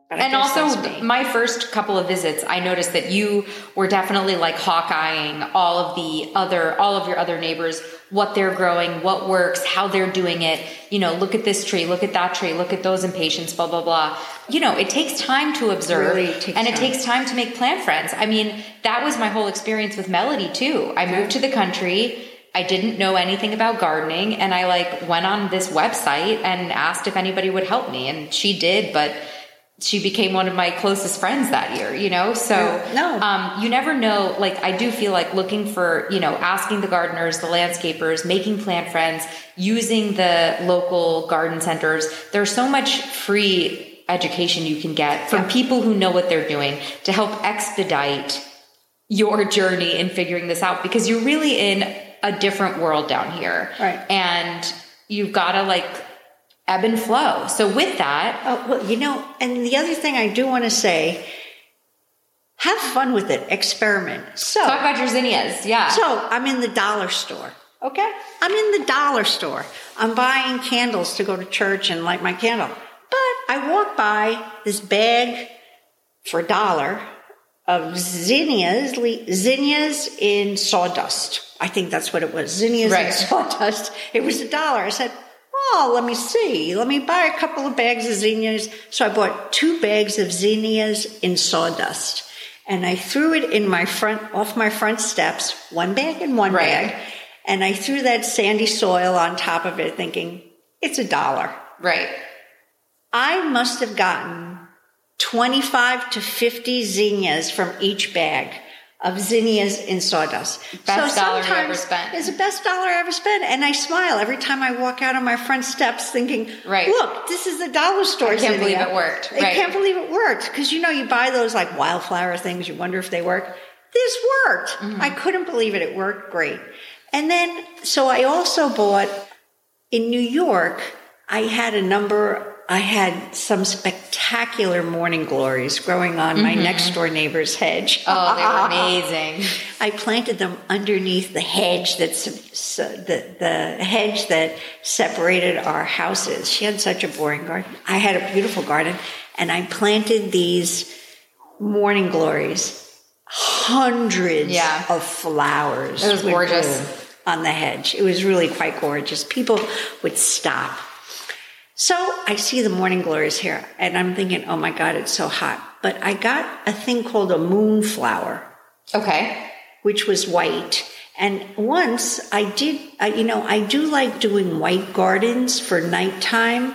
And also, my first couple of visits, I noticed that you were definitely like hawkeyeing all of the other, all of your other neighbors, what they're growing, what works, how they're doing it. You know, look at this tree, look at that tree, look at those impatiens, blah blah blah. You know, it takes time to observe, Really takes and it takes time to make plant friends. I mean, that was my whole experience with Melody too. I moved to the country. I didn't know anything about gardening, and I like went on this website and asked if anybody would help me, and she did, but she became one of my closest friends that year, you know? So, No. um, you never know. Like, I do feel like looking for, you know, asking the gardeners, the landscapers, making plant friends, using the local garden centers. There's so much free education you can get from Yeah. people who know what they're doing to help expedite your journey in figuring this out because you're really in a different world down here. Right. And you've got to like ebb and flow. So, with that, Oh, well, you know, and the other thing I do want to say, have fun with it, experiment. So, Talk about your zinnias. Yeah. so I'm in the dollar store. Okay, I'm in the dollar store. I'm buying candles to go to church and light my candle. But I walk by this bag for a dollar of zinnias, zinnias in sawdust. I think that's what it was. Zinnias in [laughs] sawdust. It was a dollar. I said, "Oh, let me see. Let me buy a couple of bags of zinnias." So I bought two bags of zinnias in sawdust, and I threw it in my front off my front steps. One bag in one Right. bag, and I threw that sandy soil on top of it, thinking it's a dollar. right. I must have gotten 25 to 50 zinnias from each bag of zinnias in sawdust. Best dollar ever spent. It's the best dollar I ever spent. And I smile every time I walk out on my front steps thinking, Right. look, this is the dollar store I can't zinnia. believe it worked. I can't believe it worked. Because, you know, you buy those like wildflower things, you wonder if they work. This worked. Mm-hmm. I couldn't believe it. It worked great. And then, so I also bought in New York, I had a number I had some spectacular morning glories growing on my mm-hmm. next door neighbor's hedge. Oh, they were [laughs] amazing. I planted them underneath the hedge that's the, the hedge that separated our houses. She had such a boring garden. I had a beautiful garden, and I planted these morning glories, hundreds Yeah. of flowers. It was gorgeous. on the hedge. It was really quite gorgeous. People would stop. So I see the morning glories here, and I'm thinking, oh my God, it's so hot. But I got a thing called a moonflower Okay. which was white. And once I did, I, you know, I do like doing white gardens for nighttime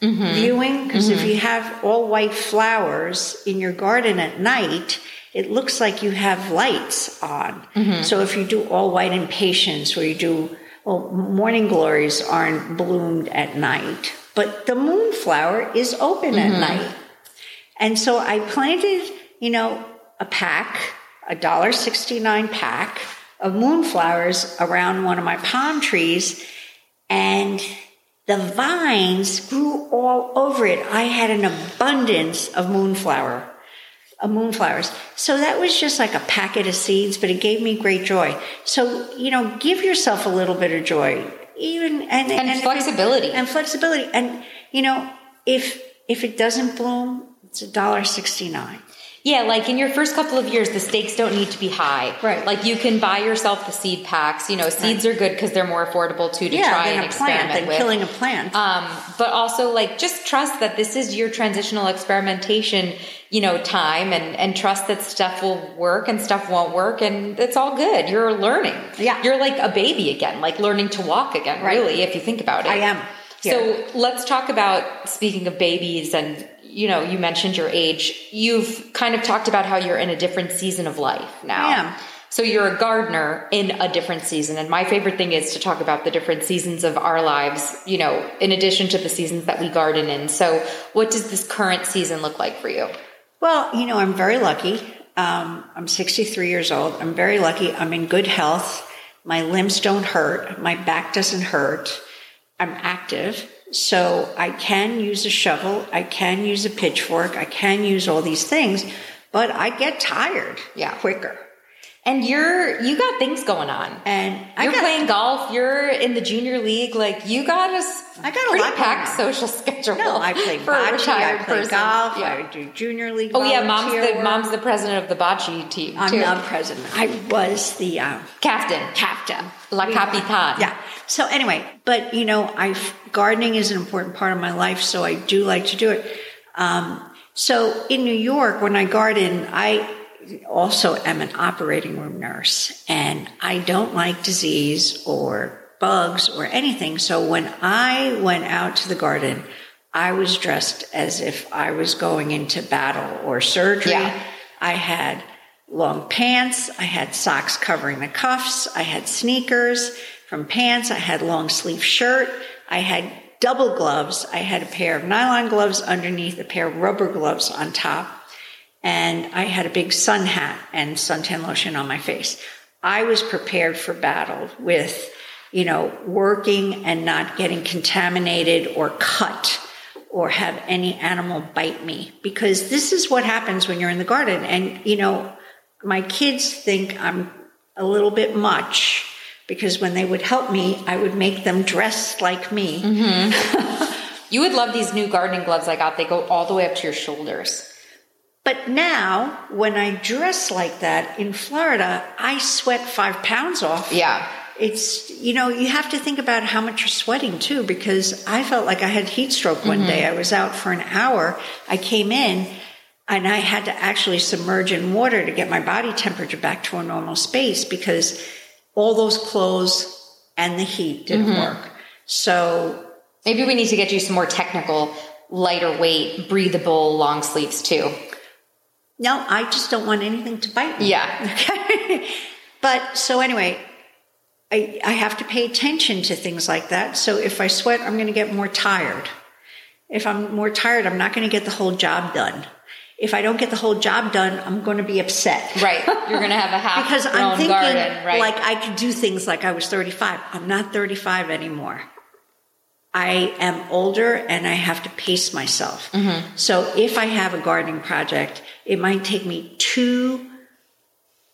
mm-hmm. viewing because if mm-hmm. you have all white flowers in your garden at night, it looks like you have lights on. Mm-hmm. So if you do all white impatiens where you do, well, morning glories aren't bloomed at night, but the moonflower is open at mm-hmm. night. And so I planted, you know, a pack, a dollar sixty nine pack of moonflowers around one of my palm trees, and the vines grew all over it. I had an abundance of moonflower, of moonflowers. So that was just like a packet of seeds, but it gave me great joy. So you know, give yourself a little bit of joy, even and And it- flexibility. and flexibility. And you know, if if it doesn't bloom, it's a dollar sixty nine. Yeah, like in your first couple of years, the stakes don't need to be high. Right. Like you can buy yourself the seed packs. You know, seeds are good because they're more affordable too to Yeah, try and plant, experiment than with. killing a plant. Um, but also like just trust that this is your transitional experimentation, you know, time and, and trust that stuff will work and stuff won't work and it's all good. You're learning. Yeah. You're like a baby again, like learning to walk again, Right. really, if you think about it. I am. So let's talk about speaking of babies and you know, you mentioned your age. You've kind of talked about how you're in a different season of life now. I am. So you're a gardener in a different season. And my favorite thing is to talk about the different seasons of our lives, you know, in addition to the seasons that we garden in. So what does this current season look like for you? Well, you know, I'm very lucky. Um, I'm 63 years old. I'm very lucky. I'm in good health. My limbs don't hurt. My back doesn't hurt. I'm active. So I can use a shovel. I can use a pitchfork. I can use all these things, but I get tired Yeah. quicker. And you're you got things going on. And You're got- playing golf. You're in the junior league. Like you got a I got a pretty packed social schedule. No, I play for a bocce. I play person. golf. Yeah. I do junior league. Oh yeah, mom's the work. mom's the president of the bocce team I'm too. not president. I was the uh, Captain. captain. La Capitan. Yeah. So anyway, but you know, I gardening is an important part of my life, so I do like to do it. Um, so in New York, when I garden, I also am an operating room nurse, and I don't like disease or bugs or anything. So when I went out to the garden, I was dressed as if I was going into battle or surgery. Yeah. I had long pants. I had socks covering the cuffs. I had sneakers from pants. I had long sleeve shirt. I had double gloves. I had a pair of nylon gloves underneath, a pair of rubber gloves on top. And I had a big sun hat and suntan lotion on my face. I was prepared for battle with, you know, working and not getting contaminated or cut or have any animal bite me because this is what happens when you're in the garden. And, you know, my kids think I'm a little bit much because when they would help me, I would make them dress like me. Mm-hmm. [laughs] You would love these new gardening gloves I got. They go all the way up to your shoulders. But now, when I dress like that in Florida, I sweat five pounds off. Yeah. It's, you know, you have to think about how much you're sweating too, because I felt like I had heat stroke one mm-hmm. day. I was out for an hour. I came in and I had to actually submerge in water to get my body temperature back to a normal space because all those clothes and the heat didn't mm-hmm. work. So Maybe we need to get you some more technical, lighter weight, breathable long sleeves too. no, I just don't want anything to bite me. Yeah. Okay. [laughs] but so anyway, I, I have to pay attention to things like that. So if I sweat, I'm going to get more tired. If I'm more tired, I'm not going to get the whole job done. If I don't get the whole job done, I'm going to be upset. Right. You're going to have a [laughs] half Because I'm thinking garden, right? like I could do things like I was 35. I'm not 35 anymore. I am older and I have to pace myself. Mm-hmm. So if I have a gardening project, it might take me two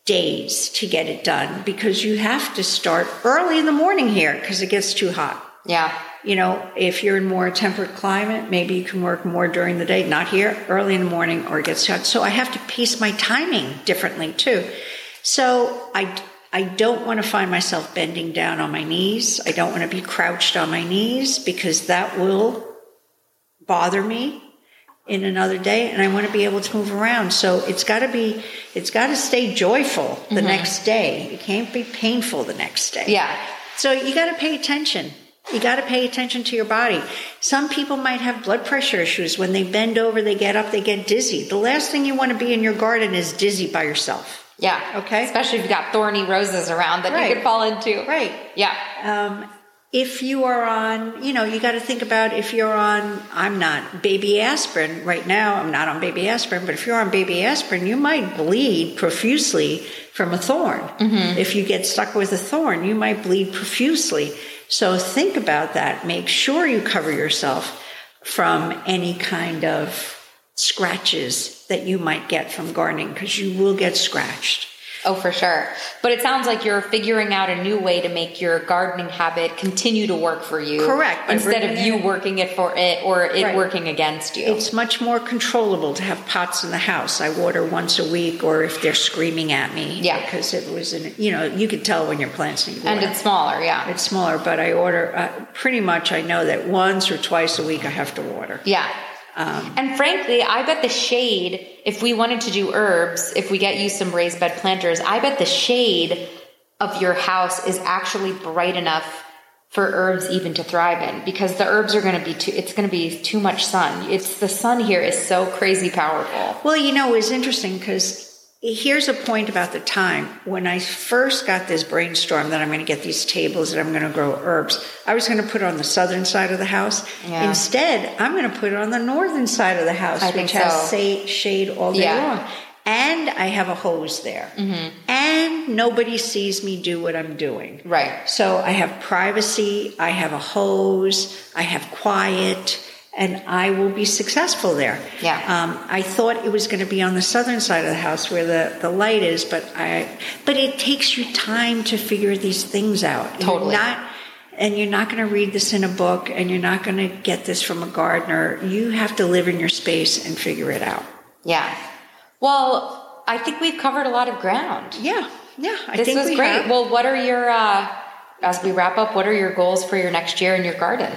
days to get it done because you have to start early in the morning here because it gets too hot. Yeah. You know, if you're in more temperate climate, maybe you can work more during the day, not here, early in the morning or it gets hot. So I have to pace my timing differently too. So I, I don't want to find myself bending down on my knees. I don't want to be crouched on my knees because that will bother me in another day and I want to be able to move around. So it's got to be, it's got to stay joyful the mm-hmm. next day. It can't be painful the next day. Yeah. So you got to pay attention. You got to pay attention to your body. Some people might have blood pressure issues. When they bend over, they get up, they get dizzy. The last thing you want to be in your garden is dizzy by yourself. Yeah. Okay. Especially if you've got thorny roses around that Right. you could fall into. Right. Yeah. Um, if you are on, you know, you got to think about if you're on, I'm not baby aspirin right now, I'm not on baby aspirin, but if you're on baby aspirin, you might bleed profusely from a thorn. If you get stuck with a thorn, you might bleed profusely. So think about that. Make sure you cover yourself from any kind of scratches that you might get from gardening because you will get scratched. Oh, for sure. But it sounds like you're figuring out a new way to make your gardening habit continue to work for you. Correct, Instead of you in. working it for it or it Right. working against you. It's much more controllable to have pots in the house. I water once a week, or if they're screaming at me, Yeah. because it was in, you know, you could tell when your plants need water. and it's smaller, yeah. it's smaller, but I order uh, pretty much. I know that once or twice a week I have to water. Yeah. Um, and frankly, I bet the shade, if we wanted to do herbs, if we get you some raised bed planters, I bet the shade of your house is actually bright enough for herbs even to thrive in because the herbs are going to be too, it's going to be too much sun. It's the sun here is so crazy powerful. Well, you know, it was interesting because here's a point about the time when I first got this brainstorm that I'm going to get these tables that I'm going to grow herbs. I was going to put it on the southern side of the house. Yeah. Instead, I'm going to put it on the northern side of the house, I which has so. shade all day Yeah. long. And I have a hose there. Mm-hmm. And nobody sees me do what I'm doing. Right. So I have privacy, I have a hose, I have quiet, and I will be successful there. Yeah. Um, I thought it was going to be on the southern side of the house where the, the light is, but I but it takes you time to figure these things out. Totally. You're not and you're not going to read this in a book and you're not going to get this from a gardener. You have to live in your space and figure it out. Yeah. Well, I think we've covered a lot of ground. Yeah. Yeah. I This was we great. have. Well, what are your uh as we wrap up, what are your goals for your next year in your garden?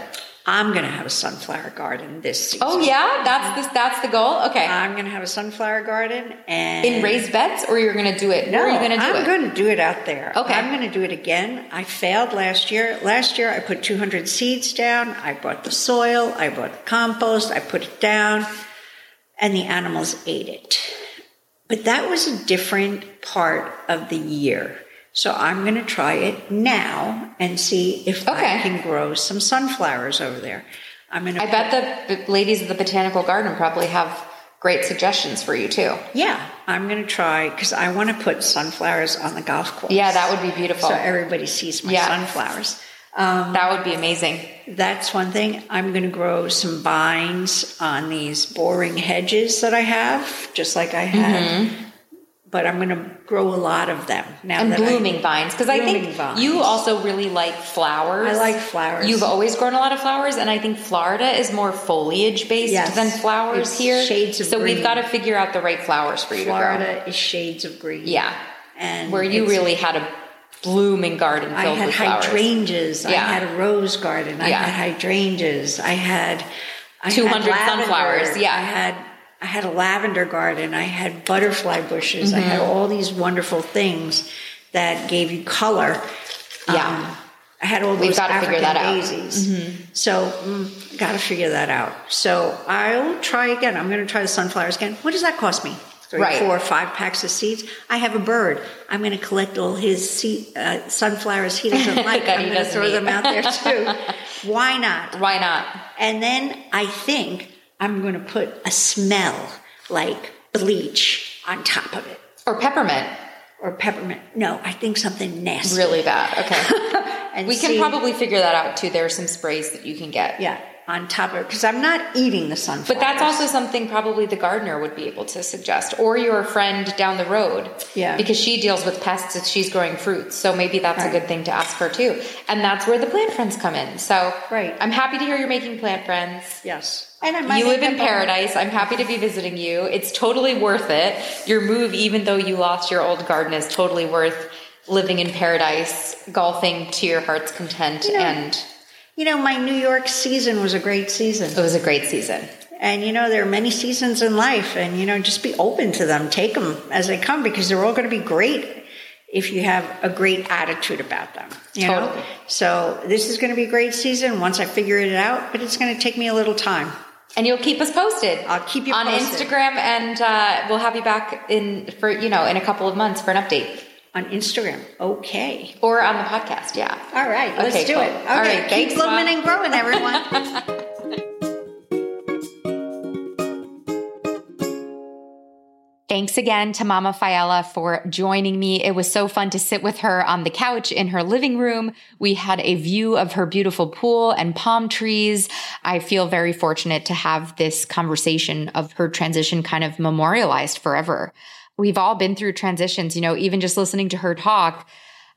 I'm going to have a sunflower garden this season. Oh yeah, that's the that's the goal. Okay. I'm going to have a sunflower garden and in raised beds, or you're going to do it? No, Where are you going to do I'm it? going to do it out there. Okay. I'm going to do it again. I failed last year. Last year, I put 200 seeds down. I bought the soil. I bought the compost. I put it down, and the animals ate it. But that was a different part of the year. So I'm going to try it now and see if I can grow some sunflowers over there. I'm going to. I bet the b- ladies of the botanical garden probably have great suggestions for you too. Yeah, I'm going to try because I want to put sunflowers on the golf course. Yeah, that would be beautiful. so everybody sees my Yeah. sunflowers. Um, that would be amazing. that's one thing. I'm going to grow some vines on these boring hedges that I have, just like I had. But I'm going to grow a lot of them now. And that I- blooming vines, because I think vines. you also really like flowers. I like flowers. You've always grown a lot of flowers, and I think Florida is more foliage based Yes. than flowers It's here. shades of so green. we've got to figure out the right flowers for you. Florida is shades of green. Yeah, and where you really had a blooming garden I filled had with flowers. hydrangeas. I had a rose garden. I Yeah. had hydrangeas. I had I 200 lavender. sunflowers, yeah. I had I had a lavender garden. I had butterfly bushes. I Mm-hmm. had all these wonderful things that gave you color. Yeah. Um, I had all We've those African that out. Mm-hmm. daisies. So, mm, got to figure that out. So, I'll try again. I'm going to try the sunflowers again. What does that cost me? Three, Right. four, five packs of seeds. I have a bird. I'm going to collect all his seed, uh, sunflowers he doesn't [laughs] like. I'm going to throw eat. them out there too. [laughs] Why not? Why not? And then I think I'm going to put a smell like bleach on top of it Or peppermint. or peppermint. No, I think something nasty. Really bad. Okay. [laughs] and we can probably figure that out too. There are some sprays that you can get. yeah on top of it because I'm not eating the sunflower. But that's also something probably the gardener would be able to suggest, or your friend down the road. Yeah. Because she deals with pests if she's growing fruits. So maybe that's a good thing to ask her too. And that's where the plant friends come in. So Right. I'm happy to hear you're making plant friends. yes. And I might You live in paradise. I'm happy to be visiting you. It's totally worth it. Your move, even though you lost your old garden, is totally worth living in paradise, golfing to your heart's content. You know- and You know, my New York season was a great season. it was a great season. And you know, there are many seasons in life, and you know, just be open to them. Take them as they come because they're all going to be great if you have a great attitude about them. You know? Totally. So this is going to be a great season once I figure it out, but it's going to take me a little time. And you'll keep us posted. I'll keep you on posted. Instagram, and uh, we'll have you back in for you know in a couple of months for an update, On Instagram, okay. or on the podcast. Yeah. All right, let's Okay, do cool. it. Okay, All right, keep thanks, blooming Mom. and growing, everyone. [laughs] Thanks again to Mama Failla for joining me. It was so fun to sit with her on the couch in her living room. We had a view of her beautiful pool and palm trees. I feel very fortunate to have this conversation of her transition kind of memorialized forever. We've all been through transitions, you know, even just listening to her talk.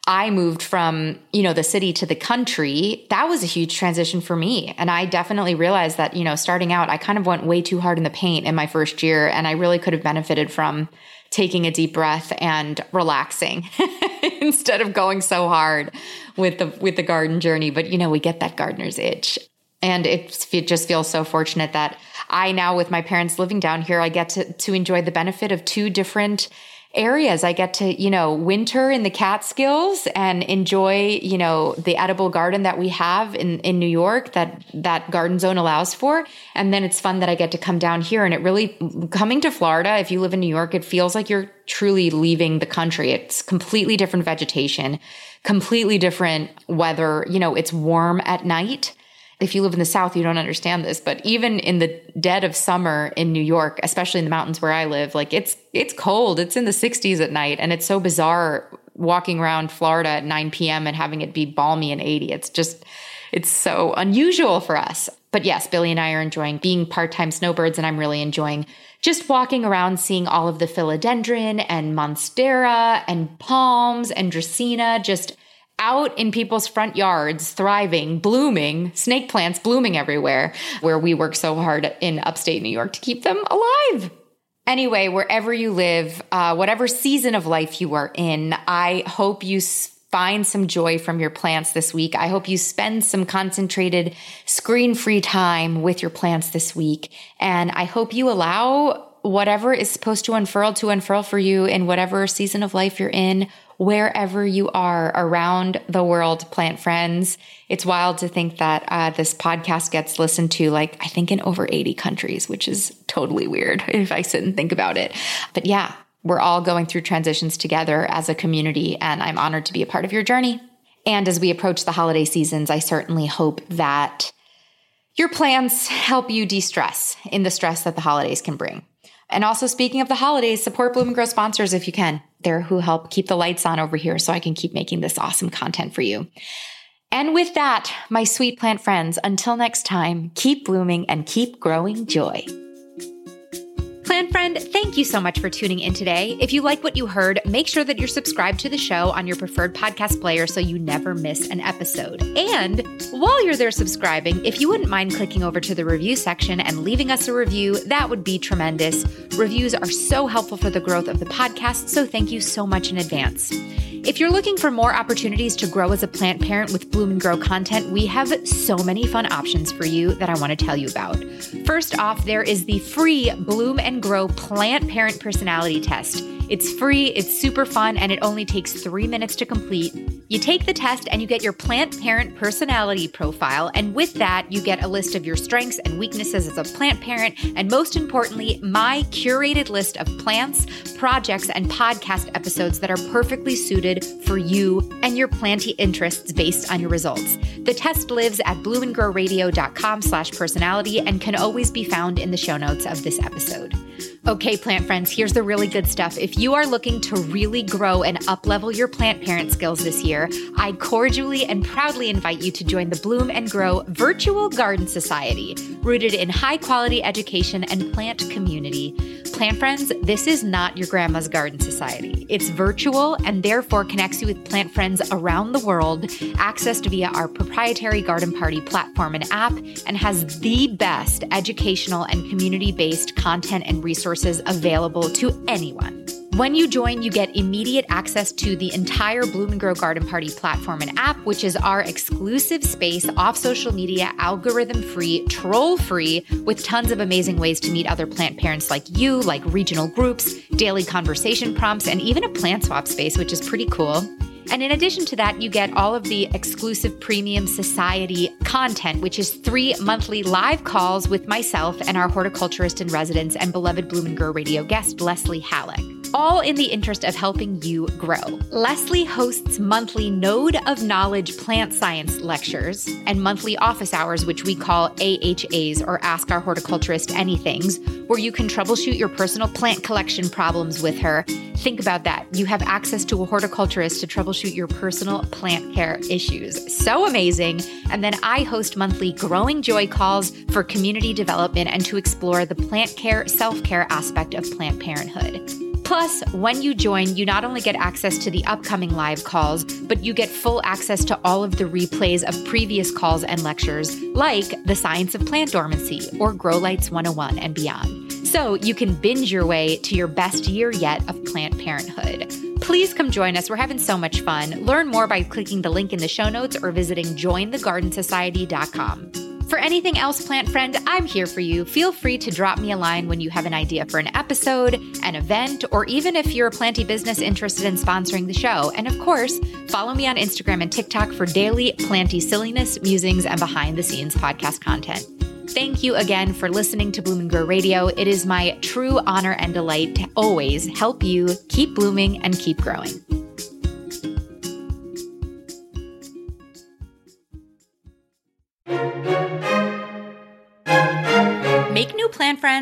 I moved from, you know, the city to the country. That was a huge transition for me. And I definitely realized that, you know, starting out, I kind of went way too hard in the paint in my first year. And I really could have benefited from taking a deep breath and relaxing [laughs] instead of going so hard with the, with the garden journey. But, you know, we get that gardener's itch. And it, it just feels so fortunate that I now, with my parents living down here, I get to, to enjoy the benefit of two different areas. I get to, you know, winter in the Catskills and enjoy, you know, the edible garden that we have in, in New York that that garden zone allows for. And then it's fun that I get to come down here and it really coming to Florida, if you live in New York, it feels like you're truly leaving the country. It's completely different vegetation, completely different weather. You know, it's warm at night if you live in the South, you don't understand this, but even in the dead of summer in New York, especially in the mountains where I live, like it's it's cold. It's in the 60s at night, and it's so bizarre walking around Florida at 9 p.m. and having it be balmy and 80. It's just it's so unusual for us. But yes, Billy and I are enjoying being part-time snowbirds, and I'm really enjoying just walking around seeing all of the philodendron and monstera and palms and dracaena just out in people's front yards, thriving, blooming, snake plants blooming everywhere, where we work so hard in upstate New York to keep them alive. Anyway, wherever you live, uh, whatever season of life you are in, I hope you find some joy from your plants this week. I hope you spend some concentrated screen free time with your plants this week. And I hope you allow whatever is supposed to unfurl to unfurl for you in whatever season of life you're in, wherever you are around the world, plant friends. It's wild to think that uh, this podcast gets listened to, like, I think in over 80 countries, which is totally weird [laughs] if I sit and think about it. But yeah, we're all going through transitions together as a community, and I'm honored to be a part of your journey. And as we approach the holiday seasons, I certainly hope that your plans help you de stress in the stress that the holidays can bring. And also, speaking of the holidays, support Bloom and Grow sponsors if you can. They're who help keep the lights on over here so I can keep making this awesome content for you. And with that, my sweet plant friends, until next time, keep blooming and keep growing joy. Plant friend, thank you so much for tuning in today. If you like what you heard, make sure that you're subscribed to the show on your preferred podcast player so you never miss an episode. And while you're there subscribing, if you wouldn't mind clicking over to the review section and leaving us a review, that would be tremendous. Reviews are so helpful for the growth of the podcast, so thank you so much in advance. If you're looking for more opportunities to grow as a plant parent with Bloom and Grow content, we have so many fun options for you that I want to tell you about. First off, there is the free Bloom and Grow Plant Parent Personality Test. It's free, it's super fun, and it only takes three minutes to complete. You take the test and you get your plant parent personality profile, and with that, you get a list of your strengths and weaknesses as a plant parent, and most importantly, my curated list of plants, projects, and podcast episodes that are perfectly suited for you and your planty interests based on your results. The test lives at bloomandgrowradio.com slash personality and can always be found in the show notes of this episode. Okay, plant friends, here's the really good stuff. If you are looking to really grow and uplevel your plant parent skills this year, I cordially and proudly invite you to join the Bloom and Grow Virtual Garden Society, rooted in high quality education and plant community. Plant friends, this is not your grandma's garden society. It's virtual and therefore connects you with plant friends around the world, accessed via our proprietary Garden Party platform and app, and has the best educational and community based content and resources available to anyone. When you join, you get immediate access to the entire Bloom and Grow Garden Party platform and app, which is our exclusive space off social media, algorithm free, troll free, with tons of amazing ways to meet other plant parents like you, like regional groups, daily conversation prompts, and even a plant swap space, which is pretty cool. And in addition to that, you get all of the exclusive premium society content, which is three monthly live calls with myself and our horticulturist in residence and beloved and radio guest, Leslie Halleck all in the interest of helping you grow. Leslie hosts monthly Node of Knowledge plant science lectures and monthly office hours, which we call AHAs or Ask Our Horticulturist Anythings, where you can troubleshoot your personal plant collection problems with her. Think about that. You have access to a horticulturist to troubleshoot your personal plant care issues. So amazing. And then I host monthly Growing Joy calls for community development and to explore the plant care, self care aspect of plant parenthood. Plus, when you join, you not only get access to the upcoming live calls, but you get full access to all of the replays of previous calls and lectures, like The Science of Plant Dormancy or Grow Lights 101 and beyond. So you can binge your way to your best year yet of plant parenthood. Please come join us. We're having so much fun. Learn more by clicking the link in the show notes or visiting jointhegardensociety.com. For anything else, plant friend, I'm here for you. Feel free to drop me a line when you have an idea for an episode, an event, or even if you're a planty business interested in sponsoring the show. And of course, follow me on Instagram and TikTok for daily planty silliness, musings, and behind the scenes podcast content. Thank you again for listening to Bloom and Grow Radio. It is my true honor and delight to always help you keep blooming and keep growing.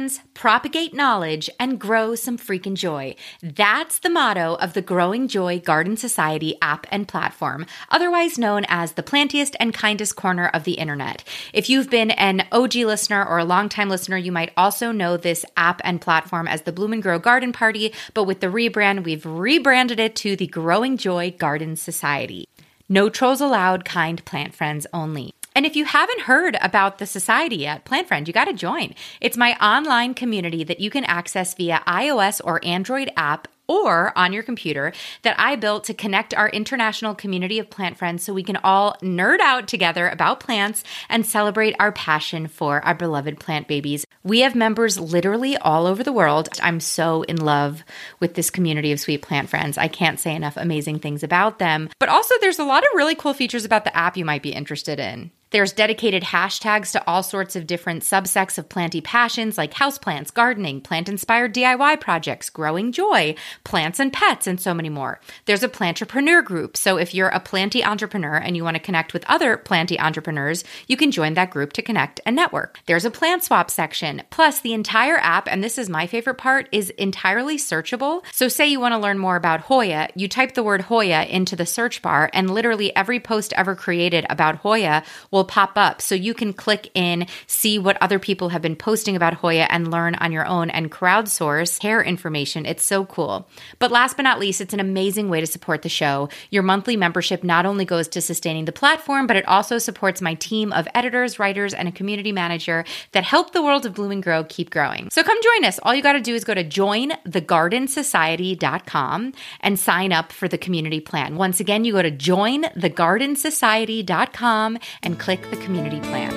Friends, propagate knowledge, and grow some freaking joy. That's the motto of the Growing Joy Garden Society app and platform, otherwise known as the plantiest and kindest corner of the internet. If you've been an OG listener or a longtime listener, you might also know this app and platform as the Bloom and Grow Garden Party, but with the rebrand, we've rebranded it to the Growing Joy Garden Society. No trolls allowed, kind plant friends only. And if you haven't heard about the society yet, Plant Friend, you got to join. It's my online community that you can access via iOS or Android app or on your computer that I built to connect our international community of plant friends so we can all nerd out together about plants and celebrate our passion for our beloved plant babies. We have members literally all over the world. I'm so in love with this community of sweet plant friends. I can't say enough amazing things about them. But also, there's a lot of really cool features about the app you might be interested in. There's dedicated hashtags to all sorts of different subsects of planty passions like houseplants, gardening, plant inspired DIY projects, growing joy, plants and pets, and so many more. There's a plantrepreneur group. So if you're a planty entrepreneur and you want to connect with other planty entrepreneurs, you can join that group to connect and network. There's a plant swap section. Plus, the entire app, and this is my favorite part, is entirely searchable. So say you want to learn more about Hoya, you type the word Hoya into the search bar, and literally every post ever created about Hoya will will pop up. So you can click in, see what other people have been posting about Hoya and learn on your own and crowdsource hair information. It's so cool. But last but not least, it's an amazing way to support the show. Your monthly membership not only goes to sustaining the platform, but it also supports my team of editors, writers, and a community manager that help the world of Bloom and Grow keep growing. So come join us. All you got to do is go to jointhegardensociety.com and sign up for the community plan. Once again, you go to jointhegardensociety.com and click click the community plan.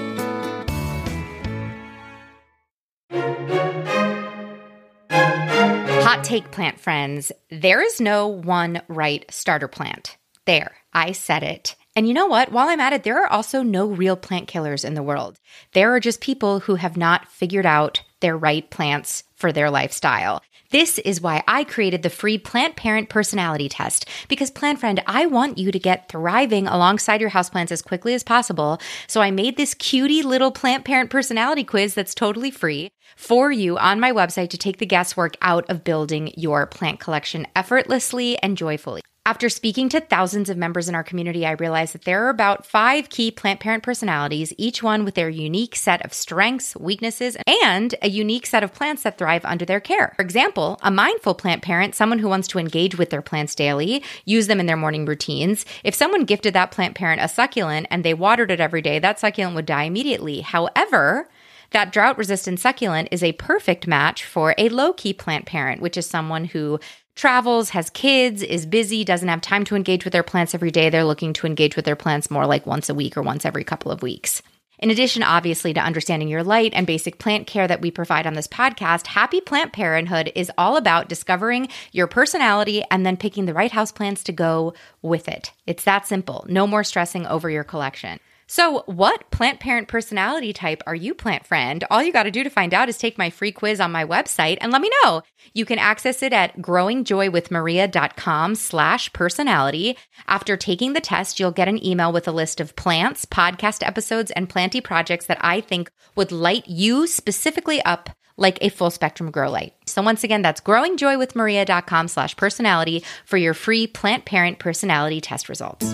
Hot take, plant friends. There is no one right starter plant. There, I said it. And you know what? While I'm at it, there are also no real plant killers in the world. There are just people who have not figured out their right plants for their lifestyle. This is why I created the free Plant Parent Personality Test. Because, Plant Friend, I want you to get thriving alongside your houseplants as quickly as possible. So I made this cutie little Plant Parent Personality Quiz that's totally free for you on my website to take the guesswork out of building your plant collection effortlessly and joyfully. After speaking to thousands of members in our community, I realized that there are about five key plant parent personalities, each one with their unique set of strengths, weaknesses, and a unique set of plants that thrive under their care. For example, a mindful plant parent, someone who wants to engage with their plants daily, use them in their morning routines. If someone gifted that plant parent a succulent and they watered it every day, that succulent would die immediately. However, that drought resistant succulent is a perfect match for a low key plant parent, which is someone who travels, has kids, is busy, doesn't have time to engage with their plants every day. They're looking to engage with their plants more like once a week or once every couple of weeks. In addition, obviously, to understanding your light and basic plant care that we provide on this podcast, Happy Plant Parenthood is all about discovering your personality and then picking the right houseplants to go with it. It's that simple. No more stressing over your collection. So, what plant parent personality type are you, plant friend? All you got to do to find out is take my free quiz on my website and let me know. You can access it at growingjoywithmaria.com slash personality. After taking the test, you'll get an email with a list of plants, podcast episodes, and planty projects that I think would light you specifically up like a full spectrum grow light. So once again, that's growingjoywithmaria.com slash personality for your free plant parent personality test results.